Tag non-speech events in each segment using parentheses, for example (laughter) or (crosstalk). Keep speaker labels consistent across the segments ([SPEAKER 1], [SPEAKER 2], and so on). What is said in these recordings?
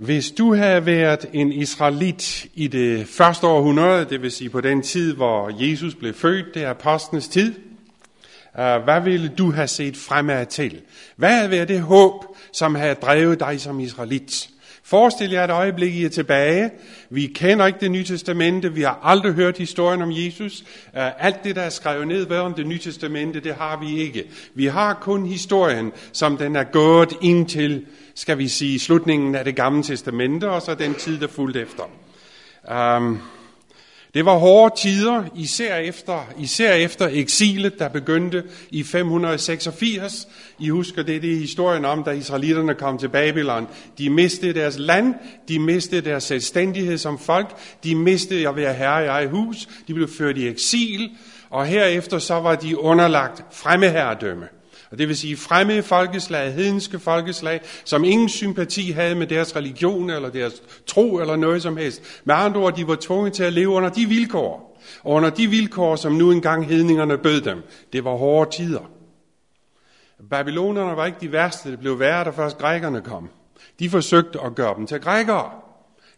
[SPEAKER 1] Hvis du havde været en israelit i det første århundrede, det vil sige på den tid, hvor Jesus blev født, det er apostlenes tid, øh, hvad ville du have set fremad til? Hvad havde været det håb, som havde drevet dig som israelit? Forestil jer et øjeblik, I er tilbage. Vi kender ikke det nye testamente. Vi har aldrig hørt historien om Jesus. Uh, alt det, der er skrevet ned om det nye testamente, det har vi ikke. Vi har kun historien, som den er gået ind til, skal vi sige, slutningen af det gamle testamente, og så den tid, der fulgte efter. Um, det var hårde tider, især efter, især efter eksilet, der begyndte i 586. I husker det, det er historien om, da israelitterne kom til Babylon. De mistede deres land, de mistede deres selvstændighed som folk, de mistede at være herre i eget hus, de blev ført i eksil, og herefter så var de underlagt fremmeherredømme. Og det vil sige fremmede folkeslag, hedenske folkeslag, som ingen sympati havde med deres religion eller deres tro eller noget som helst. Med andre ord, de var tvunget til at leve under de vilkår. Og under de vilkår, som nu engang hedningerne bød dem. Det var hårde tider. Babylonerne var ikke de værste. Det blev værre, da først grækerne kom. De forsøgte at gøre dem til grækere.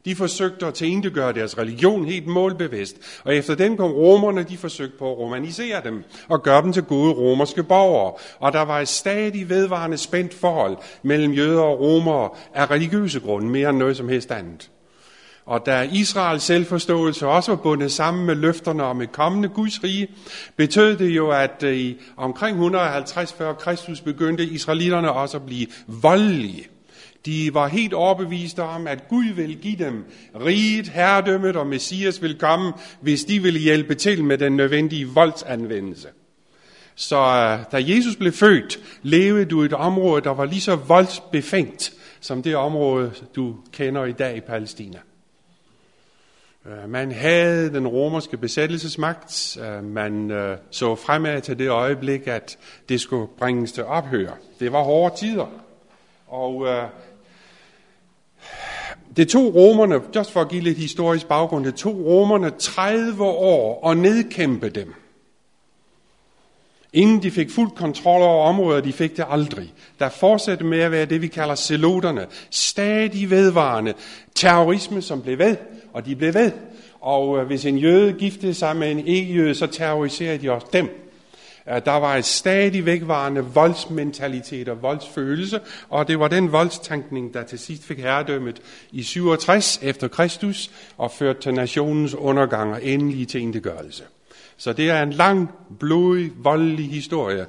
[SPEAKER 1] De forsøgte at gøre deres religion helt målbevidst. Og efter den kom romerne, de forsøgte på at romanisere dem og gøre dem til gode romerske borgere. Og der var et stadig vedvarende spændt forhold mellem jøder og romere af religiøse grunde, mere end noget som helst andet. Og da Israels selvforståelse også var bundet sammen med løfterne om et kommende Guds rige, betød det jo, at i omkring 150 før Kristus begyndte israelitterne også at blive voldelige. De var helt overbeviste om, at Gud vil give dem riget, herredømmet og Messias vil komme, hvis de vil hjælpe til med den nødvendige voldsanvendelse. Så øh, da Jesus blev født, levede du i et område, der var lige så voldsbefængt, som det område, du kender i dag i Palæstina. Øh, man havde den romerske besættelsesmagt. Øh, man så fremad til det øjeblik, at det skulle bringes til ophør. Det var hårde tider. Og det tog romerne, just for at give lidt historisk baggrund, det tog romerne 30 år at nedkæmpe dem. Inden de fik fuld kontrol over området, de fik det aldrig. Der fortsatte med at være det, vi kalder seloterne. Stadig vedvarende terrorisme, som blev ved, og de blev ved. Og øh, hvis en jøde giftede sig med en ikke-jøde, så terroriserede de også dem. Øh, der var et stadig vækvarende voldsmentalitet og voldsfølelse, og det var den voldstankning, der til sidst fik herredømmet i 67 efter Kristus og førte til nationens undergang og endelig til indegørelse. Så det er en lang, blodig, voldelig historie.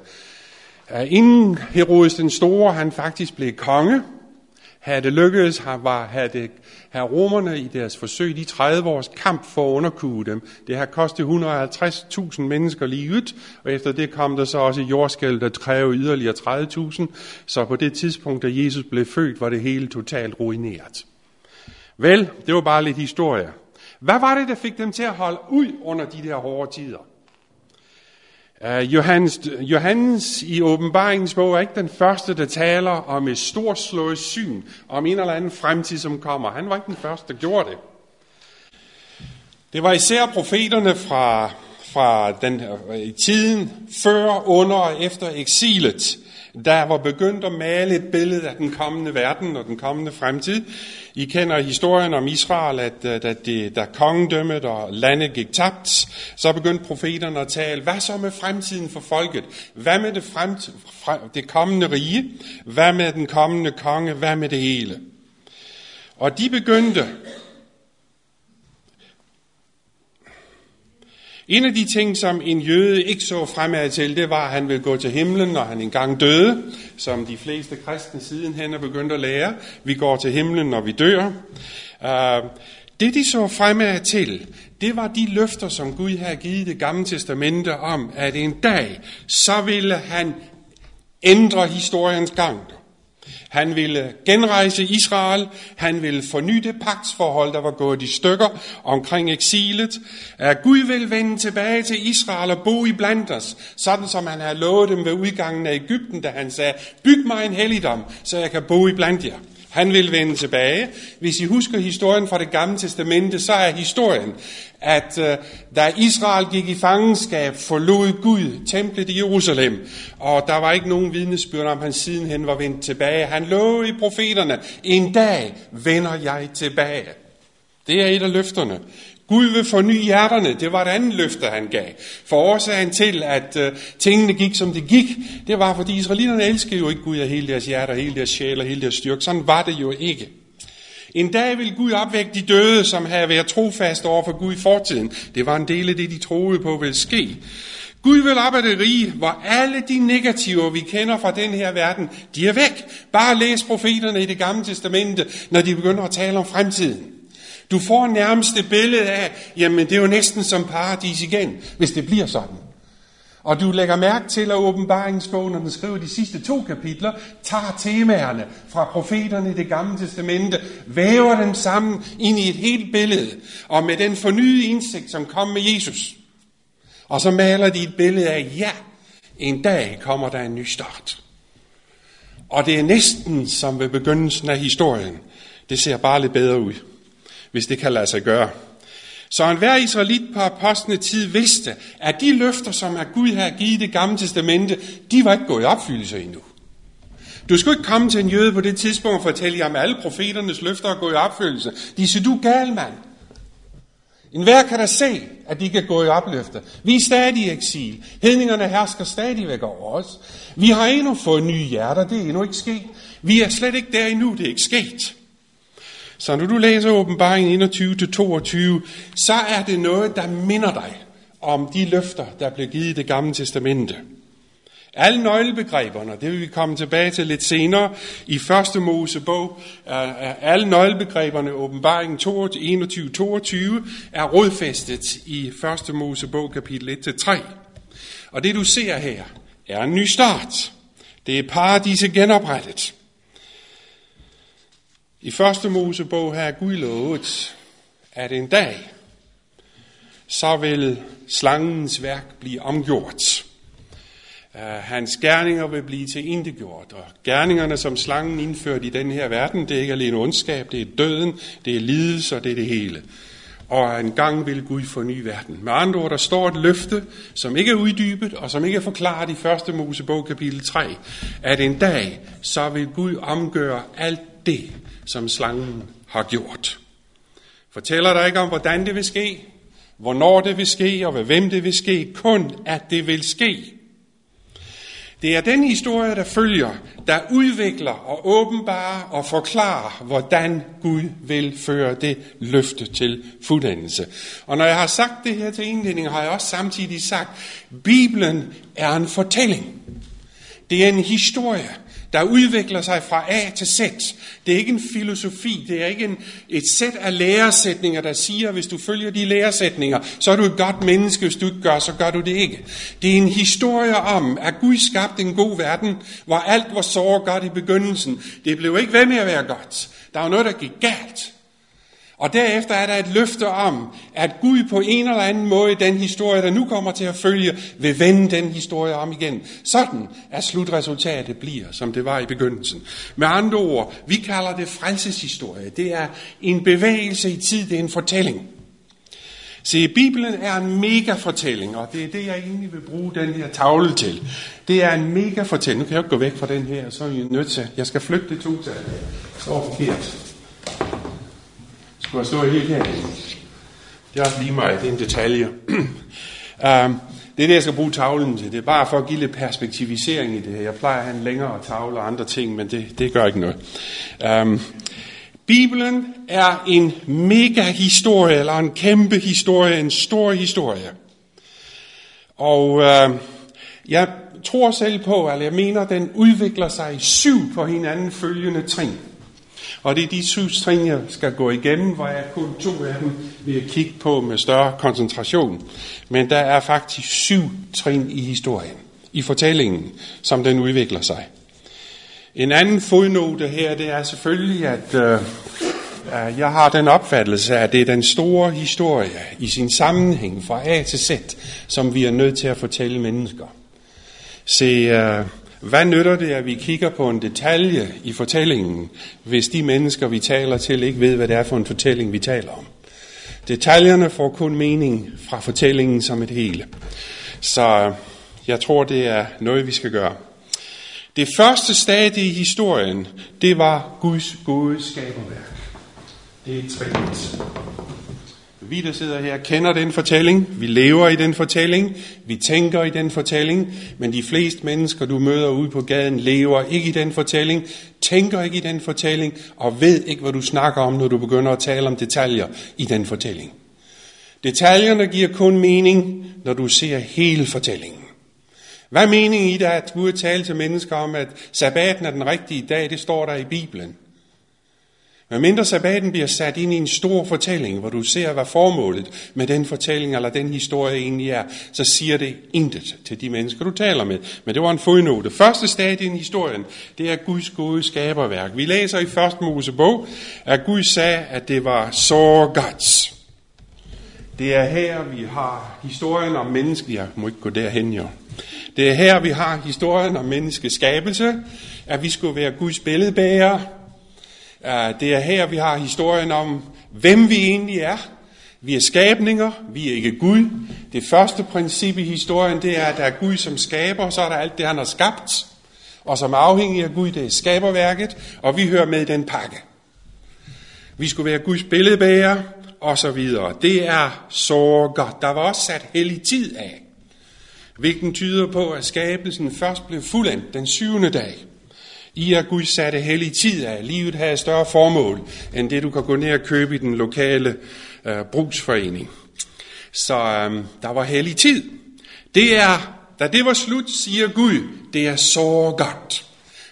[SPEAKER 1] Øh, inden Herodes den Store, han faktisk blev konge, havde det lykkedes, var, havde, det, havde romerne i deres forsøg, de 30 års kamp for at underkue dem, det har kostet 150.000 mennesker livet, og efter det kom der så også jordskæld, der krævede yderligere 30.000, så på det tidspunkt, da Jesus blev født, var det hele totalt ruineret. Vel, det var bare lidt historie. Hvad var det, der fik dem til at holde ud under de der hårde tider? Uh, Johannes, Johannes i åbenbaringens bog er ikke den første, der taler om et storslået syn, om en eller anden fremtid, som kommer. Han var ikke den første, der gjorde det. Det var især profeterne fra, fra den, øh, tiden før, under og efter eksilet, der var begyndt at male et billede af den kommende verden og den kommende fremtid. I kender historien om Israel, at øh, da, det, da kongedømmet og landet gik tabt, så begyndte profeterne at tale, hvad så med fremtiden for folket? Hvad med det, fremt, det kommende rige? Hvad med den kommende konge? Hvad med det hele? Og de begyndte En af de ting, som en jøde ikke så fremad til, det var, at han ville gå til himlen, når han engang døde, som de fleste kristne sidenhen er begyndt at lære. Vi går til himlen, når vi dør. Uh, det, de så fremad til, det var de løfter, som Gud havde givet det gamle testamente om, at en dag, så ville han ændre historiens gang. Han ville genrejse Israel. Han ville forny det pagtsforhold, der var gået i stykker omkring eksilet. At Gud vil vende tilbage til Israel og bo i blandt os, sådan som han havde lovet dem ved udgangen af Ægypten, da han sagde, byg mig en helligdom, så jeg kan bo i blandt jer. Han vil vende tilbage. Hvis I husker historien fra det gamle testamente, så er historien, at øh, da Israel gik i fangenskab, forlod Gud templet i Jerusalem, og der var ikke nogen vidnesbyrd om, at han sidenhen var vendt tilbage. Han lovede i profeterne, en dag vender jeg tilbage. Det er et af løfterne. Gud vil forny hjerterne. Det var et andet løfte, han gav. For årsagen til, at øh, tingene gik, som det gik, det var, fordi israelitterne elskede jo ikke Gud af hele deres hjerte, hele deres sjæl og hele deres styrke. Sådan var det jo ikke. En dag vil Gud opvække de døde, som havde været trofaste over for Gud i fortiden. Det var en del af det, de troede på ville ske. Gud vil op af det rige, hvor alle de negativer, vi kender fra den her verden, de er væk. Bare læs profeterne i det gamle testamente, når de begynder at tale om fremtiden. Du får nærmest et billede af, jamen det er jo næsten som paradis igen, hvis det bliver sådan. Og du lægger mærke til, at åbenbaringsbogen, når den skriver de sidste to kapitler, tager temaerne fra profeterne i det gamle testamente, væver dem sammen ind i et helt billede, og med den fornyede indsigt, som kom med Jesus. Og så maler de et billede af, ja, en dag kommer der en ny start. Og det er næsten som ved begyndelsen af historien. Det ser bare lidt bedre ud hvis det kan lade sig gøre. Så enhver israelit på apostlene tid vidste, at de løfter, som er Gud har givet i det gamle testamente, de var ikke gået i opfyldelse endnu. Du skulle ikke komme til en jøde på det tidspunkt og fortælle jer, om alle profeternes løfter er gået i opfyldelse. De siger, du er gal, mand. En hver kan da se, at de kan gå i opløfter. Vi er stadig i eksil. Hedningerne hersker stadigvæk over os. Vi har endnu fået nye hjerter, det er endnu ikke sket. Vi er slet ikke der endnu, det er ikke sket. Så når du læser åbenbaringen 21-22, så er det noget, der minder dig om de løfter, der blev givet i det gamle testamente. Alle nøglebegreberne, det vil vi komme tilbage til lidt senere i første Mosebog, alle nøglebegreberne, åbenbaringen 21-22, er rodfæstet i første Mosebog kapitel 1-3. Og det du ser her, er en ny start. Det er paradiset genoprettet. I første Mosebog har Gud lovet, at en dag, så vil slangens værk blive omgjort. Uh, hans gerninger vil blive til indegjort, og gerningerne, som slangen indførte i den her verden, det er ikke alene ondskab, det er døden, det er lidelse, og det er det hele. Og en gang vil Gud forny verden. Med andre ord, der står et løfte, som ikke er uddybet, og som ikke er forklaret i 1. Mosebog kapitel 3, at en dag, så vil Gud omgøre alt det, som slangen har gjort. Fortæller dig ikke om, hvordan det vil ske, hvornår det vil ske, og ved hvem det vil ske, kun at det vil ske. Det er den historie, der følger, der udvikler og åbenbarer og forklarer, hvordan Gud vil føre det løfte til fuldendelse. Og når jeg har sagt det her til indledning, har jeg også samtidig sagt, Bibelen er en fortælling. Det er en historie der udvikler sig fra A til Z. Det er ikke en filosofi, det er ikke en, et sæt af læresætninger, der siger, hvis du følger de læresætninger, så er du et godt menneske, hvis du ikke gør, så gør du det ikke. Det er en historie om, at Gud skabte en god verden, hvor alt var så godt i begyndelsen. Det blev ikke ved med at være godt. Der var noget, der gik galt. Og derefter er der et løfte om, at Gud på en eller anden måde, den historie, der nu kommer til at følge, vil vende den historie om igen. Sådan at slutresultatet bliver, som det var i begyndelsen. Med andre ord, vi kalder det frelseshistorie. Det er en bevægelse i tid, det er en fortælling. Se, Bibelen er en mega-fortælling, og det er det, jeg egentlig vil bruge den her tavle til. Det er en mega-fortælling. Nu kan jeg ikke gå væk fra den her, så er I nødt til. Jeg skal flytte det to til. Så forkert du har stået helt herinde. Det er også lige mig, det er en detalje. (clears throat) um, det er det, jeg skal bruge tavlen til. Det er bare for at give lidt perspektivisering i det her. Jeg plejer at have en længere tavle og andre ting, men det, det gør ikke noget. Um, Bibelen er en mega historie, eller en kæmpe historie, en stor historie. Og øh, jeg tror selv på, eller jeg mener, at den udvikler sig i syv på hinanden følgende trin. Og det er de syv trin, jeg skal gå igennem, hvor jeg kun to af dem vil kigge på med større koncentration. Men der er faktisk syv trin i historien, i fortællingen, som den udvikler sig. En anden fodnote her, det er selvfølgelig, at øh, jeg har den opfattelse, at det er den store historie i sin sammenhæng fra A til Z, som vi er nødt til at fortælle mennesker. Se, øh, hvad nytter det, at vi kigger på en detalje i fortællingen, hvis de mennesker, vi taler til, ikke ved, hvad det er for en fortælling, vi taler om? Detaljerne får kun mening fra fortællingen som et hele. Så jeg tror, det er noget, vi skal gøre. Det første stadie i historien, det var Guds gode skaberværk. Det er trinligt. Vi, der sidder her, kender den fortælling. Vi lever i den fortælling. Vi tænker i den fortælling. Men de fleste mennesker, du møder ude på gaden, lever ikke i den fortælling, tænker ikke i den fortælling, og ved ikke, hvad du snakker om, når du begynder at tale om detaljer i den fortælling. Detaljerne giver kun mening, når du ser hele fortællingen. Hvad er meningen i det, at Gud taler til mennesker om, at sabbaten er den rigtige dag? Det står der i Bibelen. Men mindre sabbaten bliver sat ind i en stor fortælling, hvor du ser, hvad formålet med den fortælling eller den historie egentlig er, så siger det intet til de mennesker, du taler med. Men det var en fodnote. Første stadie i historien, det er Guds gode skaberværk. Vi læser i første Mosebog, at Gud sagde, at det var så godt. Det er her, vi har historien om mennesket. Jeg må ikke gå derhen, jo. Det er her, vi har historien om menneskeskabelse, at vi skulle være Guds billedbærer. Uh, det er her, vi har historien om, hvem vi egentlig er. Vi er skabninger, vi er ikke Gud. Det første princip i historien, det er, at der er Gud som skaber, så er der alt det, han har skabt. Og som er afhængig af Gud, det er skaberværket, og vi hører med i den pakke. Vi skulle være Guds billedbærer, og så videre. Det er så. Der var også sat hellig tid af hvilken tyder på, at skabelsen først blev fuldendt den syvende dag. I at Gud satte hellig tid af. Livet havde større formål, end det du kan gå ned og købe i den lokale øh, brugsforening. Så øh, der var hellig tid. Det er, da det var slut, siger Gud, det er så godt.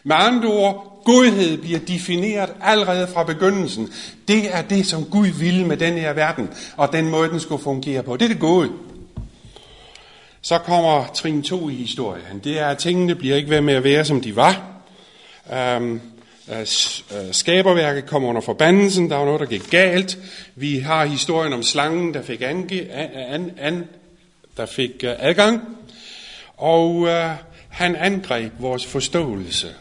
[SPEAKER 1] Med andre ord, godhed bliver defineret allerede fra begyndelsen. Det er det, som Gud ville med den her verden, og den måde, den skulle fungere på. Det er det gode. Så kommer trin 2 i historien. Det er, at tingene bliver ikke ved med at være, som de var. Øhm, øh, øh, skaberværket kommer under forbandelsen, der var noget, der gik galt. Vi har historien om slangen, der fik, ange, an, an, der fik øh, adgang. Og øh, han angreb vores forståelse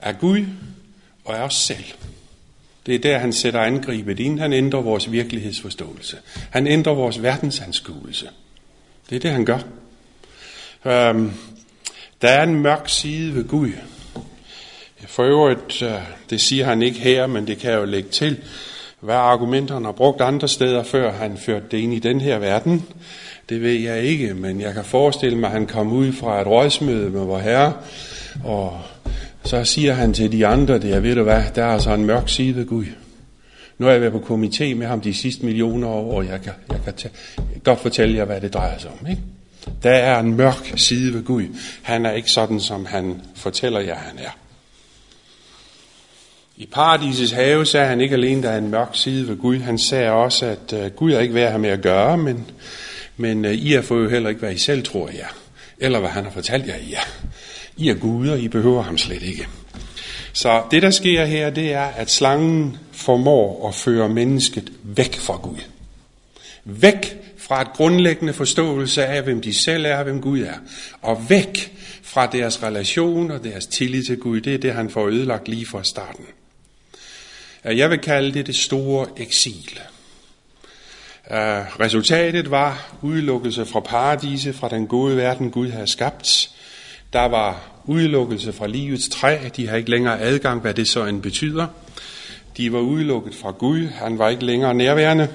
[SPEAKER 1] af Gud og af os selv. Det er der, han sætter angrebet ind. Han ændrer vores virkelighedsforståelse. Han ændrer vores verdensanskuelse. Det er det, han gør. Øhm, der er en mørk side ved Gud. For øvrigt, øh, det siger han ikke her, men det kan jeg jo lægge til. Hvad argumenter han har brugt andre steder, før han førte det ind i den her verden, det ved jeg ikke, men jeg kan forestille mig, at han kom ud fra et rådsmøde med vor herre, og så siger han til de andre, det er, ved du hvad, der er altså en mørk side ved Gud. Nu har jeg været på komité med ham de sidste millioner år, og jeg kan, jeg kan tage, godt fortælle jer, hvad det drejer sig om. Ikke? Der er en mørk side ved Gud. Han er ikke sådan, som han fortæller jer, han er. I paradisets have sagde han ikke alene, der er en mørk side ved Gud. Han sagde også, at øh, Gud er ikke værd at have med at gøre, men, men øh, I har fået jo heller ikke, hvad I selv tror, I er. Eller hvad han har fortalt jer, I er. I er Gud, og I behøver ham slet ikke. Så det, der sker her, det er, at slangen formår at føre mennesket væk fra Gud. Væk fra et grundlæggende forståelse af, hvem de selv er og hvem Gud er. Og væk fra deres relation og deres tillid til Gud. Det er det, han får ødelagt lige fra starten. Øh, jeg vil kalde det det store eksil. Øh, resultatet var udelukkelse fra paradise, fra den gode verden, Gud havde skabt. Der var udelukkelse fra livets træ. De har ikke længere adgang, hvad det så end betyder. De var udelukket fra Gud. Han var ikke længere nærværende.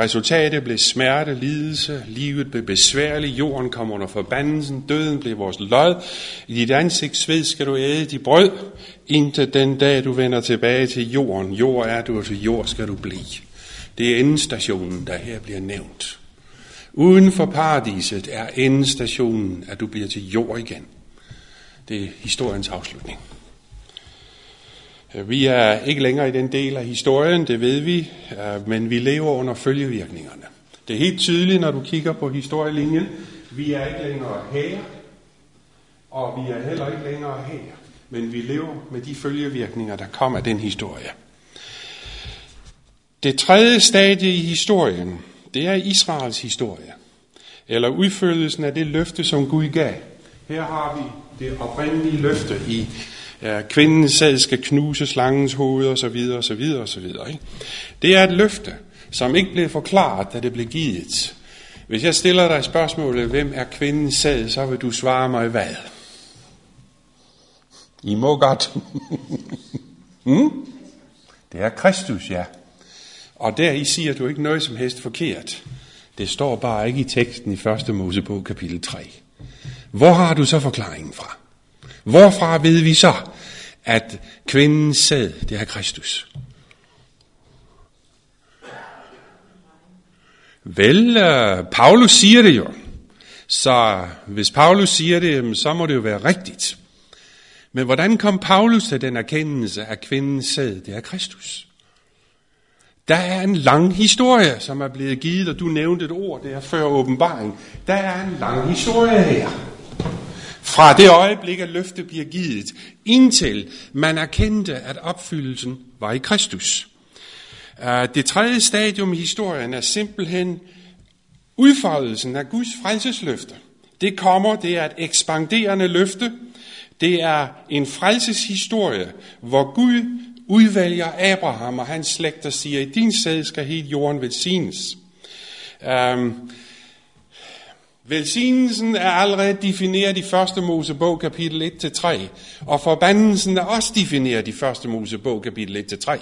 [SPEAKER 1] Resultatet blev smerte, lidelse, livet blev besværligt, jorden kom under forbandelsen, døden blev vores lod. I dit ansigt sved skal du æde dit brød, indtil den dag du vender tilbage til jorden. Jord er du, og til jord skal du blive. Det er endestationen, der her bliver nævnt. Uden for paradiset er endestationen, at du bliver til jord igen. Det er historiens afslutning. Øh, vi er ikke længere i den del af historien, det ved vi, øh, men vi lever under følgevirkningerne. Det er helt tydeligt, når du kigger på historielinjen. Vi er ikke længere her, og vi er heller ikke længere her. Men vi lever med de følgevirkninger, der kommer af den historie. Det tredje stadie i historien, det er Israels historie. Eller udførelsen af det løfte, som Gud gav. Her har vi det oprindelige løfte i ja, kvindens sæd skal knuse slangens hoved og så videre og så videre og så videre. Ikke? Det er et løfte, som ikke blev forklaret, da det blev givet. Hvis jeg stiller dig spørgsmålet, hvem er kvindens sæd, så vil du svare mig hvad? I må godt. (laughs) hmm? Det er Kristus, ja. Og der i siger du ikke noget som helst forkert. Det står bare ikke i teksten i 1. Mosebog kapitel 3. Hvor har du så forklaringen fra? Hvorfra ved vi så, at kvinden sæd, det er Kristus? Vel, øh, Paulus siger det jo. Så hvis Paulus siger det, så må det jo være rigtigt. Men hvordan kom Paulus til den erkendelse, at kvindens sæd, det er Kristus? Der er en lang historie, som er blevet givet, og du nævnte et ord der før åbenbaring. Der er en lang historie her. Fra det øjeblik, at løftet bliver givet, indtil man erkendte, at opfyldelsen var i Kristus. Øh, det tredje stadium i historien er simpelthen udfoldelsen af Guds frelsesløfte. Det kommer, det er et ekspanderende løfte. Det er en frelseshistorie, hvor Gud udvælger Abraham og hans slægt og siger, i din sæd skal hele jorden velsignes. Um, velsignelsen er allerede defineret i første Mosebog kapitel 1-3, og forbandelsen er også defineret i første Mosebog kapitel 1-3.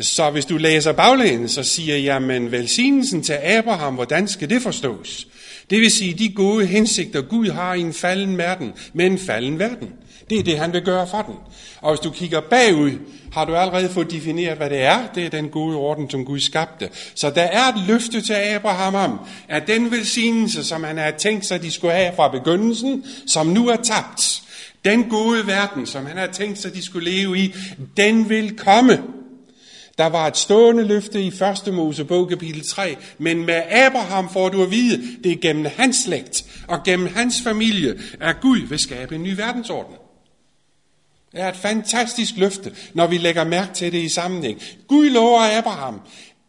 [SPEAKER 1] Så hvis du læser baglæns så siger, jamen velsignelsen til Abraham, hvordan skal det forstås? Det vil sige, de gode hensigter, Gud har i en falden verden, med en falden verden. Det er det, han vil gøre for den. Og hvis du kigger bagud, har du allerede fået defineret, hvad det er. Det er den gode orden, som Gud skabte. Så der er et løfte til Abraham om, at den velsignelse, som han havde tænkt sig, de skulle have fra begyndelsen, som nu er tabt, den gode verden, som han havde tænkt sig, de skulle leve i, den vil komme. Der var et stående løfte i 1. Mosebog kapitel 3, men med Abraham får du at vide, det er gennem hans slægt og gennem hans familie, at Gud vil skabe en ny verdensorden. Det er et fantastisk løfte, når vi lægger mærke til det i sammenhæng. Gud lover Abraham,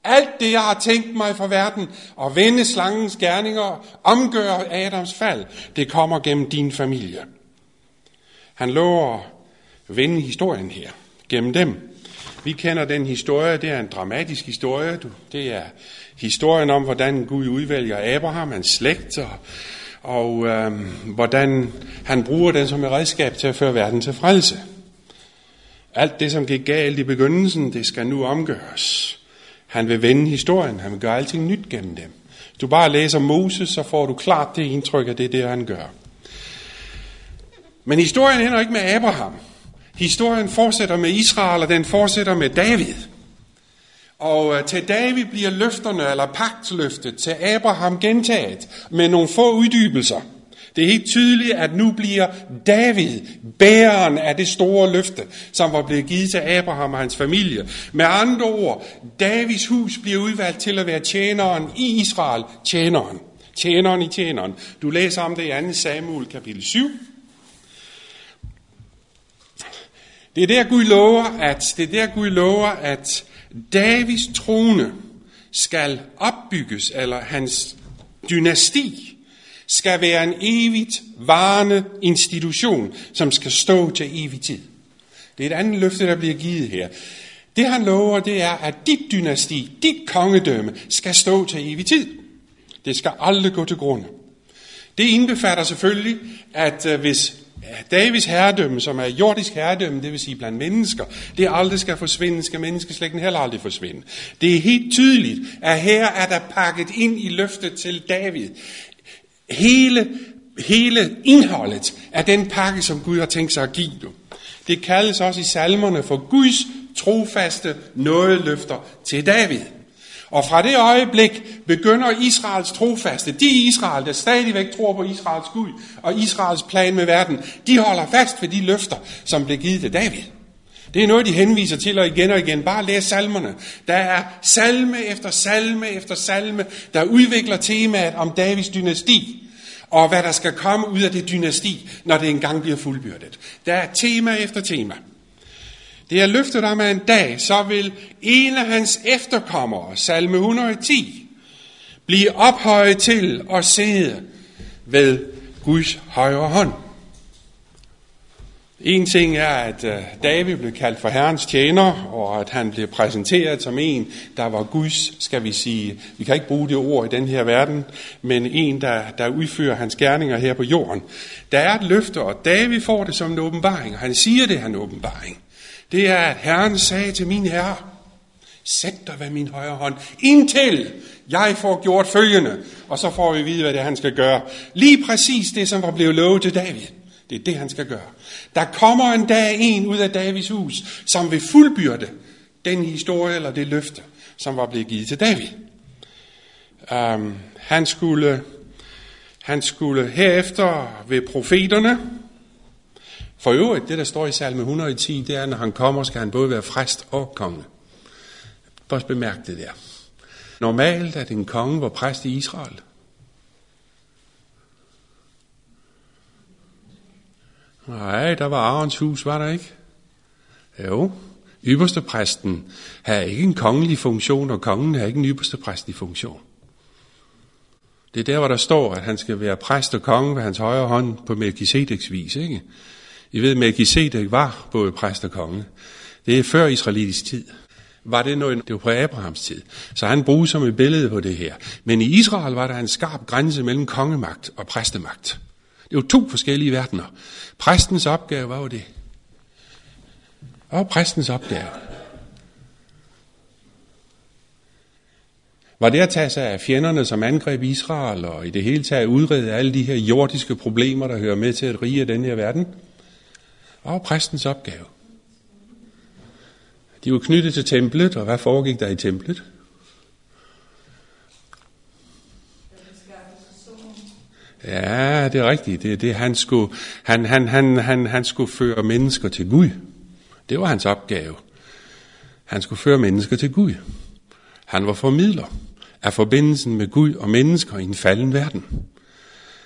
[SPEAKER 1] alt det, jeg har tænkt mig for verden, og vende slangens gerninger, omgøre Adams fald, det kommer gennem din familie. Han lover at vende historien her, gennem dem. Vi kender den historie, det er en dramatisk historie. Det er historien om, hvordan Gud udvælger Abraham, hans slægt, og, og øh, hvordan han bruger den som et redskab til at føre verden til frelse. Alt det, som gik galt i begyndelsen, det skal nu omgøres. Han vil vende historien, han vil gøre alting nyt gennem dem. Hvis du bare læser Moses, så får du klart det indtryk, af det det, han gør. Men historien ender ikke med Abraham. Historien fortsætter med Israel, og den fortsætter med David. Og øh, til David bliver løfterne, eller pagtløftet, til Abraham gentaget med nogle få uddybelser. Det er helt tydeligt, at nu bliver David bæreren af det store løfte, som var blevet givet til Abraham og hans familie. Med andre ord, Davids hus bliver udvalgt til at være tjeneren i Israel, tjeneren. Tjeneren i tjeneren. Du læser om det i 2 Samuel kapitel 7, Det er der Gud lover, at, det er der Gud lover, at Davids trone skal opbygges, eller hans dynasti skal være en evigt varende institution, som skal stå til evig tid. Det er et andet løfte, der bliver givet her. Det han lover, det er, at dit dynasti, dit kongedømme, skal stå til evig tid. Det skal aldrig gå til grunde. Det indbefatter selvfølgelig, at øh, hvis Davids herredømme, som er jordisk herredømme, det vil sige blandt mennesker, det aldrig skal forsvinde, skal menneskeslægten heller aldrig forsvinde. Det er helt tydeligt, at her er der pakket ind i løftet til David. Hele, hele indholdet af den pakke, som Gud har tænkt sig at give dig. Det kaldes også i salmerne for Guds trofaste nådeløfter til David. Og fra det øjeblik begynder Israels trofaste, de Israel, der stadigvæk tror på Israels Gud og Israels plan med verden, de holder fast ved de løfter, som blev givet til David. Det er noget, de henviser til og igen og igen. Bare læs salmerne. Der er salme efter salme efter salme, der udvikler temaet om Davids dynasti og hvad der skal komme ud af det dynasti, når det engang bliver fuldbyrdet. Der er tema efter tema. Det er løftet om, at en dag, så vil en af hans efterkommere, salme 110, blive ophøjet til at sidde ved Guds højre hånd. En ting er, at øh, David blev kaldt for Herrens tjener, og at han blev præsenteret som en, der var Guds, skal vi sige, vi kan ikke bruge det ord i den her verden, men en, der, der udfører hans gerninger her på jorden. Der er et løfte, og David får det som en åbenbaring, og han siger det her en åbenbaring. Det er, at Herren sagde til min herre, sæt dig ved min højre hånd, indtil jeg får gjort følgende, og så får vi vide, hvad det er, han skal gøre. Lige præcis det, som var blevet lovet til David. Det er det, han skal gøre. Der kommer en dag en ud af Davids hus, som vil fuldbyrde den historie eller det løfte, som var blevet givet til David. Um, han skulle, han skulle herefter ved profeterne, for øvrigt, det der står i salme 110, det er, at når han kommer, skal han både være frist og konge. Bare bemærk det der. Normalt er det en konge, hvor præst i Israel. Nej, der var Arons hus, var der ikke? Jo, ypperste præsten har ikke en kongelig funktion, og kongen har ikke en ypperste præstlig funktion. Det er der, hvor der står, at han skal være præst og konge ved hans højre hånd på Melchisedeks vis, ikke? I ved, Melchizedek var både præst og konge. Det er før israelitisk tid. Var det noget, det var på Abrahams tid. Så han bruger som et billede på det her. Men i Israel var der en skarp grænse mellem kongemagt og præstemagt. Det var to forskellige verdener. Præstens opgave var jo det. Hvad var præstens opgave? Var det at tage sig af fjenderne, som angreb Israel, og i det hele taget udrede alle de her jordiske problemer, der hører med til at rige den her verden? Hvad var præstens opgave? De var knyttet til templet, og hvad foregik der i templet? Ja, det er rigtigt. Det det, han skulle, han, han, han, han, han skulle føre mennesker til Gud. Det var hans opgave. Han skulle føre mennesker til Gud. Han var formidler af forbindelsen med Gud og mennesker i en falden verden.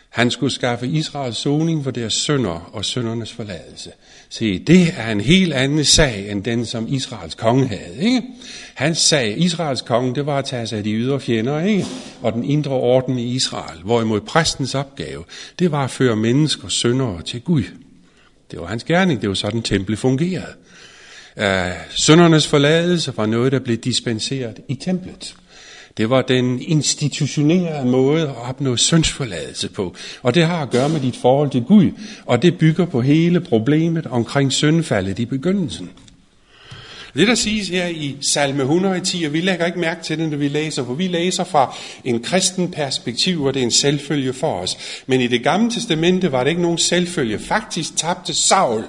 [SPEAKER 1] Han skulle skaffe Israels soning for deres sønder og søndernes forladelse. Se, det er en helt anden sag, end den, som Israels konge havde. Ikke? Hans sag, Israels konge, det var at tage sig af de ydre fjender, ikke? og den indre orden i Israel. Hvorimod præstens opgave, det var at føre mennesker, syndere til Gud. Det var hans gerning, det var sådan, templet fungerede. Uh, søndernes forladelse var noget, der blev dispenseret i templet. Det var den institutionerede måde at opnå syndsforladelse på. Og det har at gøre med dit forhold til Gud. Og det bygger på hele problemet omkring syndfaldet i begyndelsen. Det der siges her i salme 110, og vi lægger ikke mærke til det, når vi læser, for vi læser fra en kristen perspektiv, og det er en selvfølge for os. Men i det gamle testamente var det ikke nogen selvfølge. Faktisk tabte Saul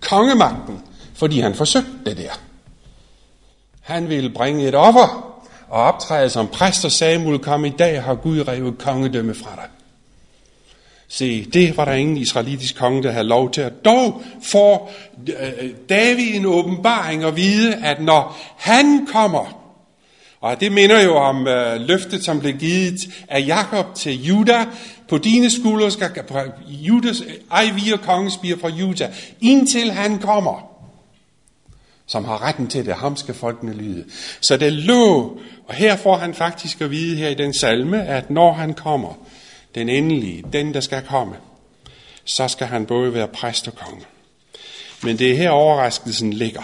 [SPEAKER 1] kongemagten, fordi han forsøgte det der. Han ville bringe et offer, og optræde som præst, og Samuel kom i dag, har Gud revet kongedømme fra dig. Se, det var der ingen israelitisk konge, der havde lov til. At dog får øh, David en åbenbaring at vide, at når han kommer, og det minder jo om øh, løftet, som blev givet af Jakob til Juda, på dine skuldre skal Judas, ej vi er kongespiger fra Juda, indtil han kommer som har retten til det. Ham skal folkene lyde. Så det lå, og her får han faktisk at vide her i den salme, at når han kommer, den endelige, den der skal komme, så skal han både være præst og konge. Men det er her overraskelsen ligger.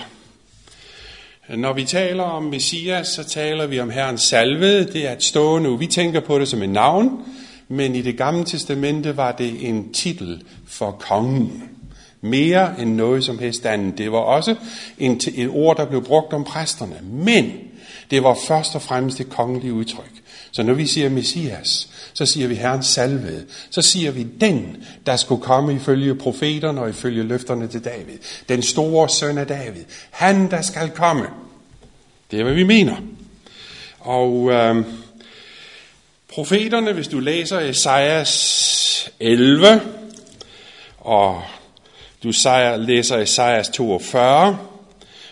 [SPEAKER 1] Når vi taler om Messias, så taler vi om Herren salvede. Det er et stående, vi tænker på det som en navn, men i det gamle testamente var det en titel for kongen. Mere end noget som helst andet. Det var også en, et ord, der blev brugt om præsterne. Men det var først og fremmest det kongelige udtryk. Så når vi siger Messias, så siger vi Herrens salvede. Så siger vi den, der skulle komme ifølge profeterne og ifølge løfterne til David. Den store søn af David. Han, der skal komme. Det er, hvad vi mener. Og øh, profeterne, hvis du læser Esajas 11 og du læser Esajas 42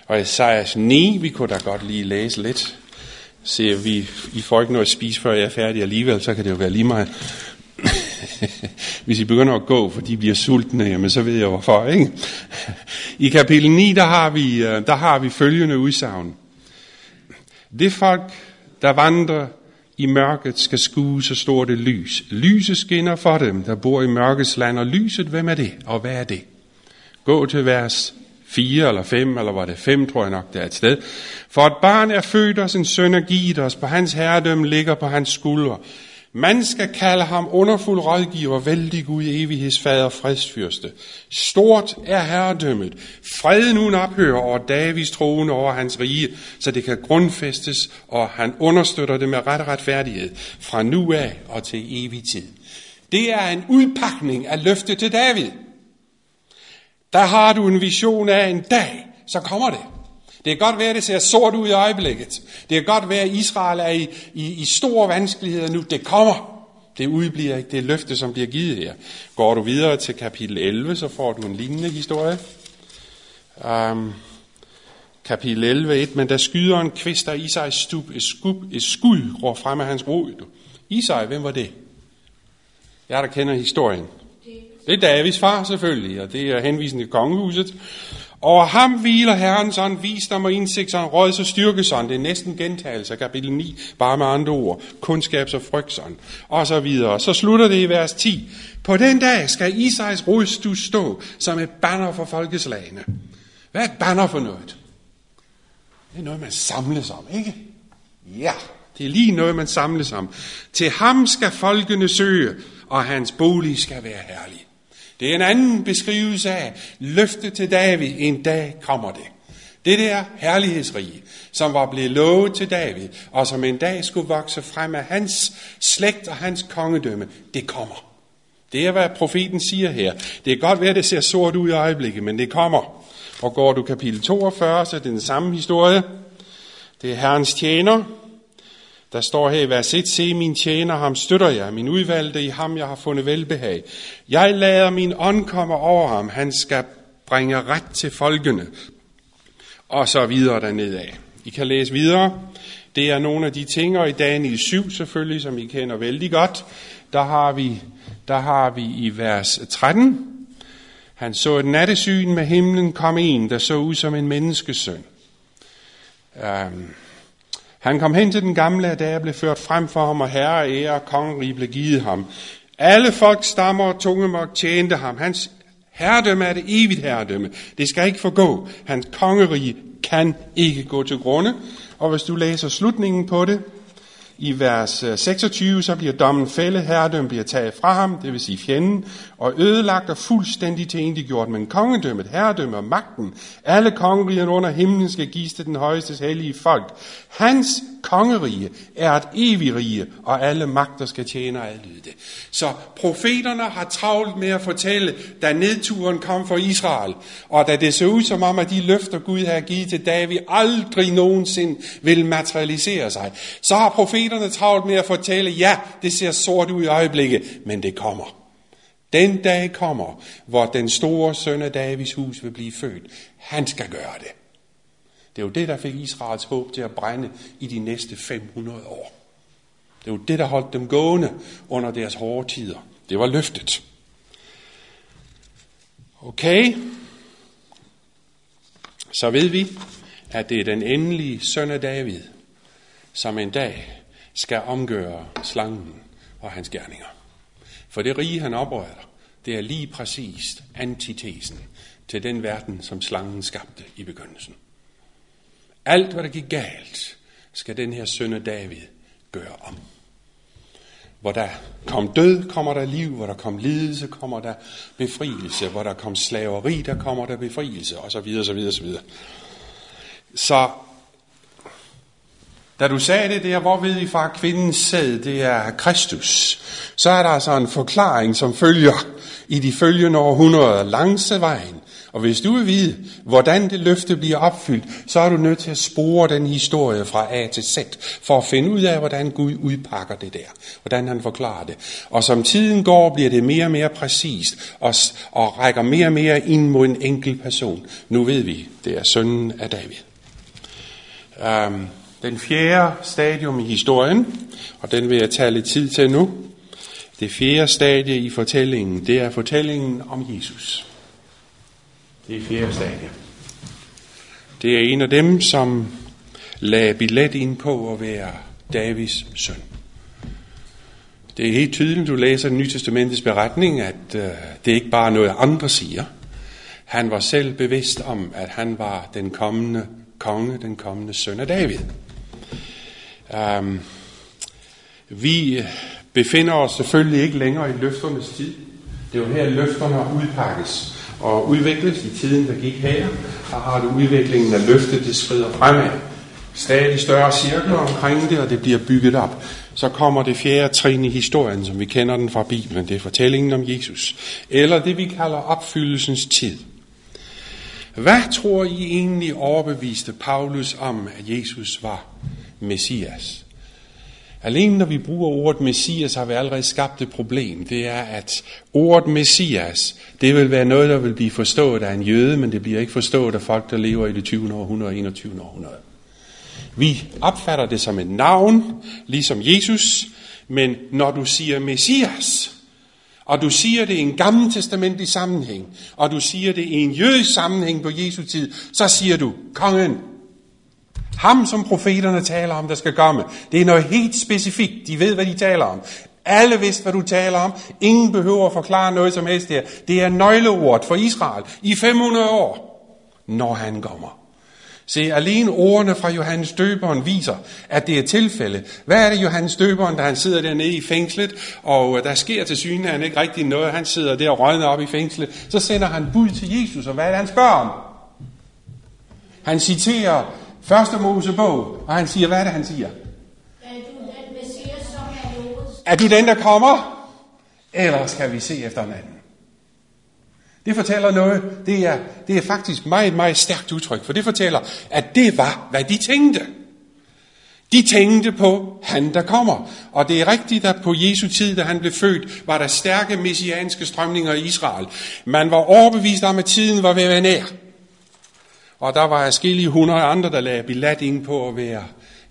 [SPEAKER 1] og Esajas 9. Vi kunne da godt lige læse lidt. Se, vi, I får ikke noget at spise, før jeg er færdig alligevel, så kan det jo være lige meget. (laughs) Hvis I begynder at gå, for de bliver sultne, jamen så ved jeg hvorfor, ikke? I kapitel 9, der har vi, øh, der har vi følgende udsagn. Det folk, der vandrer i mørket skal skue så stort det lys. Lyset skinner for dem, der bor i mørkets land, og lyset, hvem er det, og hvad er det? Gå til vers 4 eller 5, eller var det 5, tror jeg nok, det er et sted. For et barn er født os, en søn er givet os, på hans herredømme ligger på hans skuldre. Man skal kalde ham underfuld rådgiver, vældig Gud, evighedsfader, fredsfyrste. Stort er herredømmet. Freden nu ophør over Davids troende over hans rige, så det kan grundfæstes, og han understøtter det med ret retfærdighed fra nu af og til evig tid. Det er en udpakning af løftet til David. Der har du en vision af en dag, så kommer det. Det kan godt være, at det ser sort ud i øjeblikket. Det kan godt være, at Israel er i, i, i store vanskeligheder nu. Det kommer. Det udbliver ikke det løfte, som bliver givet her. Går du videre til kapitel 11, så får du en lignende historie. Um, kapitel 11, 1. Men da skyderen kvister Isai stub, et, skub, et skud rår frem af hans rod. Isai, hvem var det? Jeg der kender historien. Det er Davids far selvfølgelig, og det er henvisende til kongehuset. Og ham hviler Herren sådan visdom og indsigt, sådan råd så sådan. Det er næsten gentagelse af kapitel 9, bare med andre ord. Kundskab og frygtsånd. Og så videre. Så slutter det i vers 10. På den dag skal Isais du stå som et banner for folkeslagene. Hvad er et banner for noget? Det er noget, man samles om, ikke? Ja, det er lige noget, man samles om. Til ham skal folkene søge, og hans bolig skal være herlig. Det er en anden beskrivelse af løfte til David. En dag kommer det. Det der herlighedsrige, som var blevet lovet til David, og som en dag skulle vokse frem af hans slægt og hans kongedømme, det kommer. Det er, hvad profeten siger her. Det kan godt være, at det ser sort ud i øjeblikket, men det kommer. Og går du kapitel 42, så er det den samme historie. Det er Herrens tjener, der står her i vers 1, se min tjener, ham støtter jeg, min udvalgte i ham, jeg har fundet velbehag. Jeg lader min ånd komme over ham, han skal bringe ret til folkene. Og så videre dernede af. I kan læse videre. Det er nogle af de ting, og i Daniel 7 selvfølgelig, som I kender vældig godt, der har vi, der har vi i vers 13, han så et nattesyn med himlen kom en, der så ud som en menneskesøn. Um, han kom hen til den gamle, da jeg blev ført frem for ham, og herre, ære og kongerige blev givet ham. Alle folk stammer og tungemok tjente ham. Hans herredømme er det evigt herredømme. Det skal ikke forgå. Hans kongerige kan ikke gå til grunde. Og hvis du læser slutningen på det, i vers øh, 26, så bliver dommen fælde, herredømmen bliver taget fra ham, det vil sige fjenden, og ødelagt og fuldstændig gjort. Men kongedømmet, herredømmet og magten, alle kongerigerne under himlen skal gives til den højeste hellige folk. Hans kongerige er et evigt rige, og alle magter skal tjene og adlyde det. Så profeterne har travlt med at fortælle, da nedturen kom for Israel, og da det så ud som om, at de løfter Gud har givet til David aldrig nogensinde vil materialisere sig, så har profeterne travlt med at fortælle, ja, det ser sort ud i øjeblikket, men det kommer. Den dag kommer, hvor den store søn af Davids hus vil blive født. Han skal gøre det. Det er jo det, der fik Israels håb til at brænde i de næste 500 år. Det er jo det, der holdt dem gående under deres hårde tider. Det var løftet. Okay, så ved vi, at det er den endelige søn af David, som en dag skal omgøre slangen og hans gerninger. For det rige, han oprører, det er lige præcist antitesen til den verden, som slangen skabte i begyndelsen. Alt, hvad der gik galt, skal den her sønne David gøre om. Hvor der kom død, kommer der liv. Hvor der kom lidelse, kommer der befrielse. Hvor der kom slaveri, der kommer der befrielse, og så videre, så videre, så videre. Så da du sagde det der, hvor ved vi fra kvindens sæd, det er Kristus, så er der altså en forklaring, som følger i de følgende århundreder langs vejen. Og hvis du vil vide, hvordan det løfte bliver opfyldt, så er du nødt til at spore den historie fra A til Z, for at finde ud af, hvordan Gud udpakker det der, hvordan han forklarer det. Og som tiden går, bliver det mere og mere præcist, og, og rækker mere og mere ind mod en enkelt person. Nu ved vi, det er sønnen af David. Um, den fjerde stadium i historien, og den vil jeg tage lidt tid til nu. Det fjerde stadie i fortællingen, det er fortællingen om Jesus. Det er fjerde stadie. Det er en af dem, som lagde billet ind på at være Davids søn. Det er helt tydeligt, du læser den nye testamentets beretning, at øh, det ikke bare er noget, andre siger. Han var selv bevidst om, at han var den kommende konge, den kommende søn af David. Um, vi befinder os selvfølgelig ikke længere i løfternes tid. Det er jo her, løfterne udpakkes og udvikles i tiden, der gik her. Der har du udviklingen af løftet, det skrider fremad. Stadig større cirkler omkring det, og det bliver bygget op. Så kommer det fjerde trin i historien, som vi kender den fra Bibelen. Det er fortællingen om Jesus. Eller det, vi kalder opfyldelsens tid. Hvad tror I egentlig overbeviste Paulus om, at Jesus var Messias? Alene når vi bruger ordet Messias, har vi allerede skabt et problem. Det er, at ordet Messias, det vil være noget, der vil blive forstået af en jøde, men det bliver ikke forstået af folk, der lever i det 20. århundrede og 21. århundrede. Vi opfatter det som et navn, ligesom Jesus, men når du siger Messias, og du siger det i en gammeltestamentlig sammenhæng, og du siger det i en jødisk sammenhæng på Jesu tid, så siger du kongen. Ham, som profeterne taler om, der skal komme. Det er noget helt specifikt. De ved, hvad de taler om. Alle vidste, hvad du taler om. Ingen behøver at forklare noget som helst der. Det er nøgleordet for Israel i 500 år, når han kommer. Se, alene ordene fra Johannes Døberen viser, at det er tilfælde. Hvad er det Johannes Døberen, da han sidder dernede i fængslet, og øh, der sker til syne, han ikke rigtig noget, han sidder der og rødner op i fængslet, så sender han bud til Jesus, og hvad er det, han spørger om? Han citerer første Mosebog, og han siger, hvad er det, han siger?
[SPEAKER 2] Er du den messias, som er lovet?
[SPEAKER 1] Er du den, der kommer? Eller skal vi se efter en anden? Det fortæller noget, det er, det er faktisk meget, meget stærkt udtryk, for det fortæller, at det var, hvad de tænkte. De tænkte på han, der kommer. Og det er rigtigt, at på Jesu tid, da han blev født, var der stærke messianske strømninger i Israel. Man var overbevist om, at tiden var ved at være nær. Og der var forskellige hundrede andre, der lagde billet ind på at være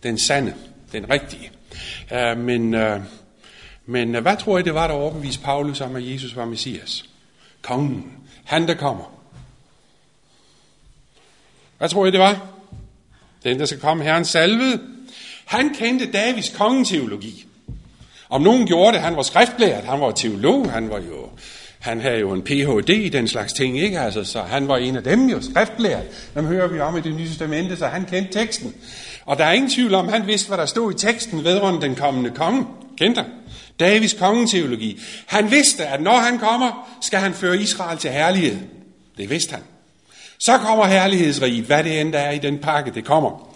[SPEAKER 1] den sande, den rigtige. Uh, men, uh, men uh, hvad tror I, det var, der overbeviste Paulus om, at Jesus var Messias? Kongen. Han, der kommer. Hvad tror I, det var? Den, der skal komme, herren salvede. Han kendte Davids kongeteologi. Om nogen gjorde det, han var skriftlært, han var teolog, han var jo han havde jo en Ph.D. i den slags ting, ikke? Altså, så han var en af dem jo, skriftlærer. Dem hører vi om i det nye testamente, så han kendte teksten. Og der er ingen tvivl om, han vidste, hvad der stod i teksten vedrørende den kommende konge. Kendte? Davids kongeteologi. Han vidste, at når han kommer, skal han føre Israel til herlighed. Det vidste han. Så kommer herlighedsriget, hvad det end der er i den pakke, det kommer.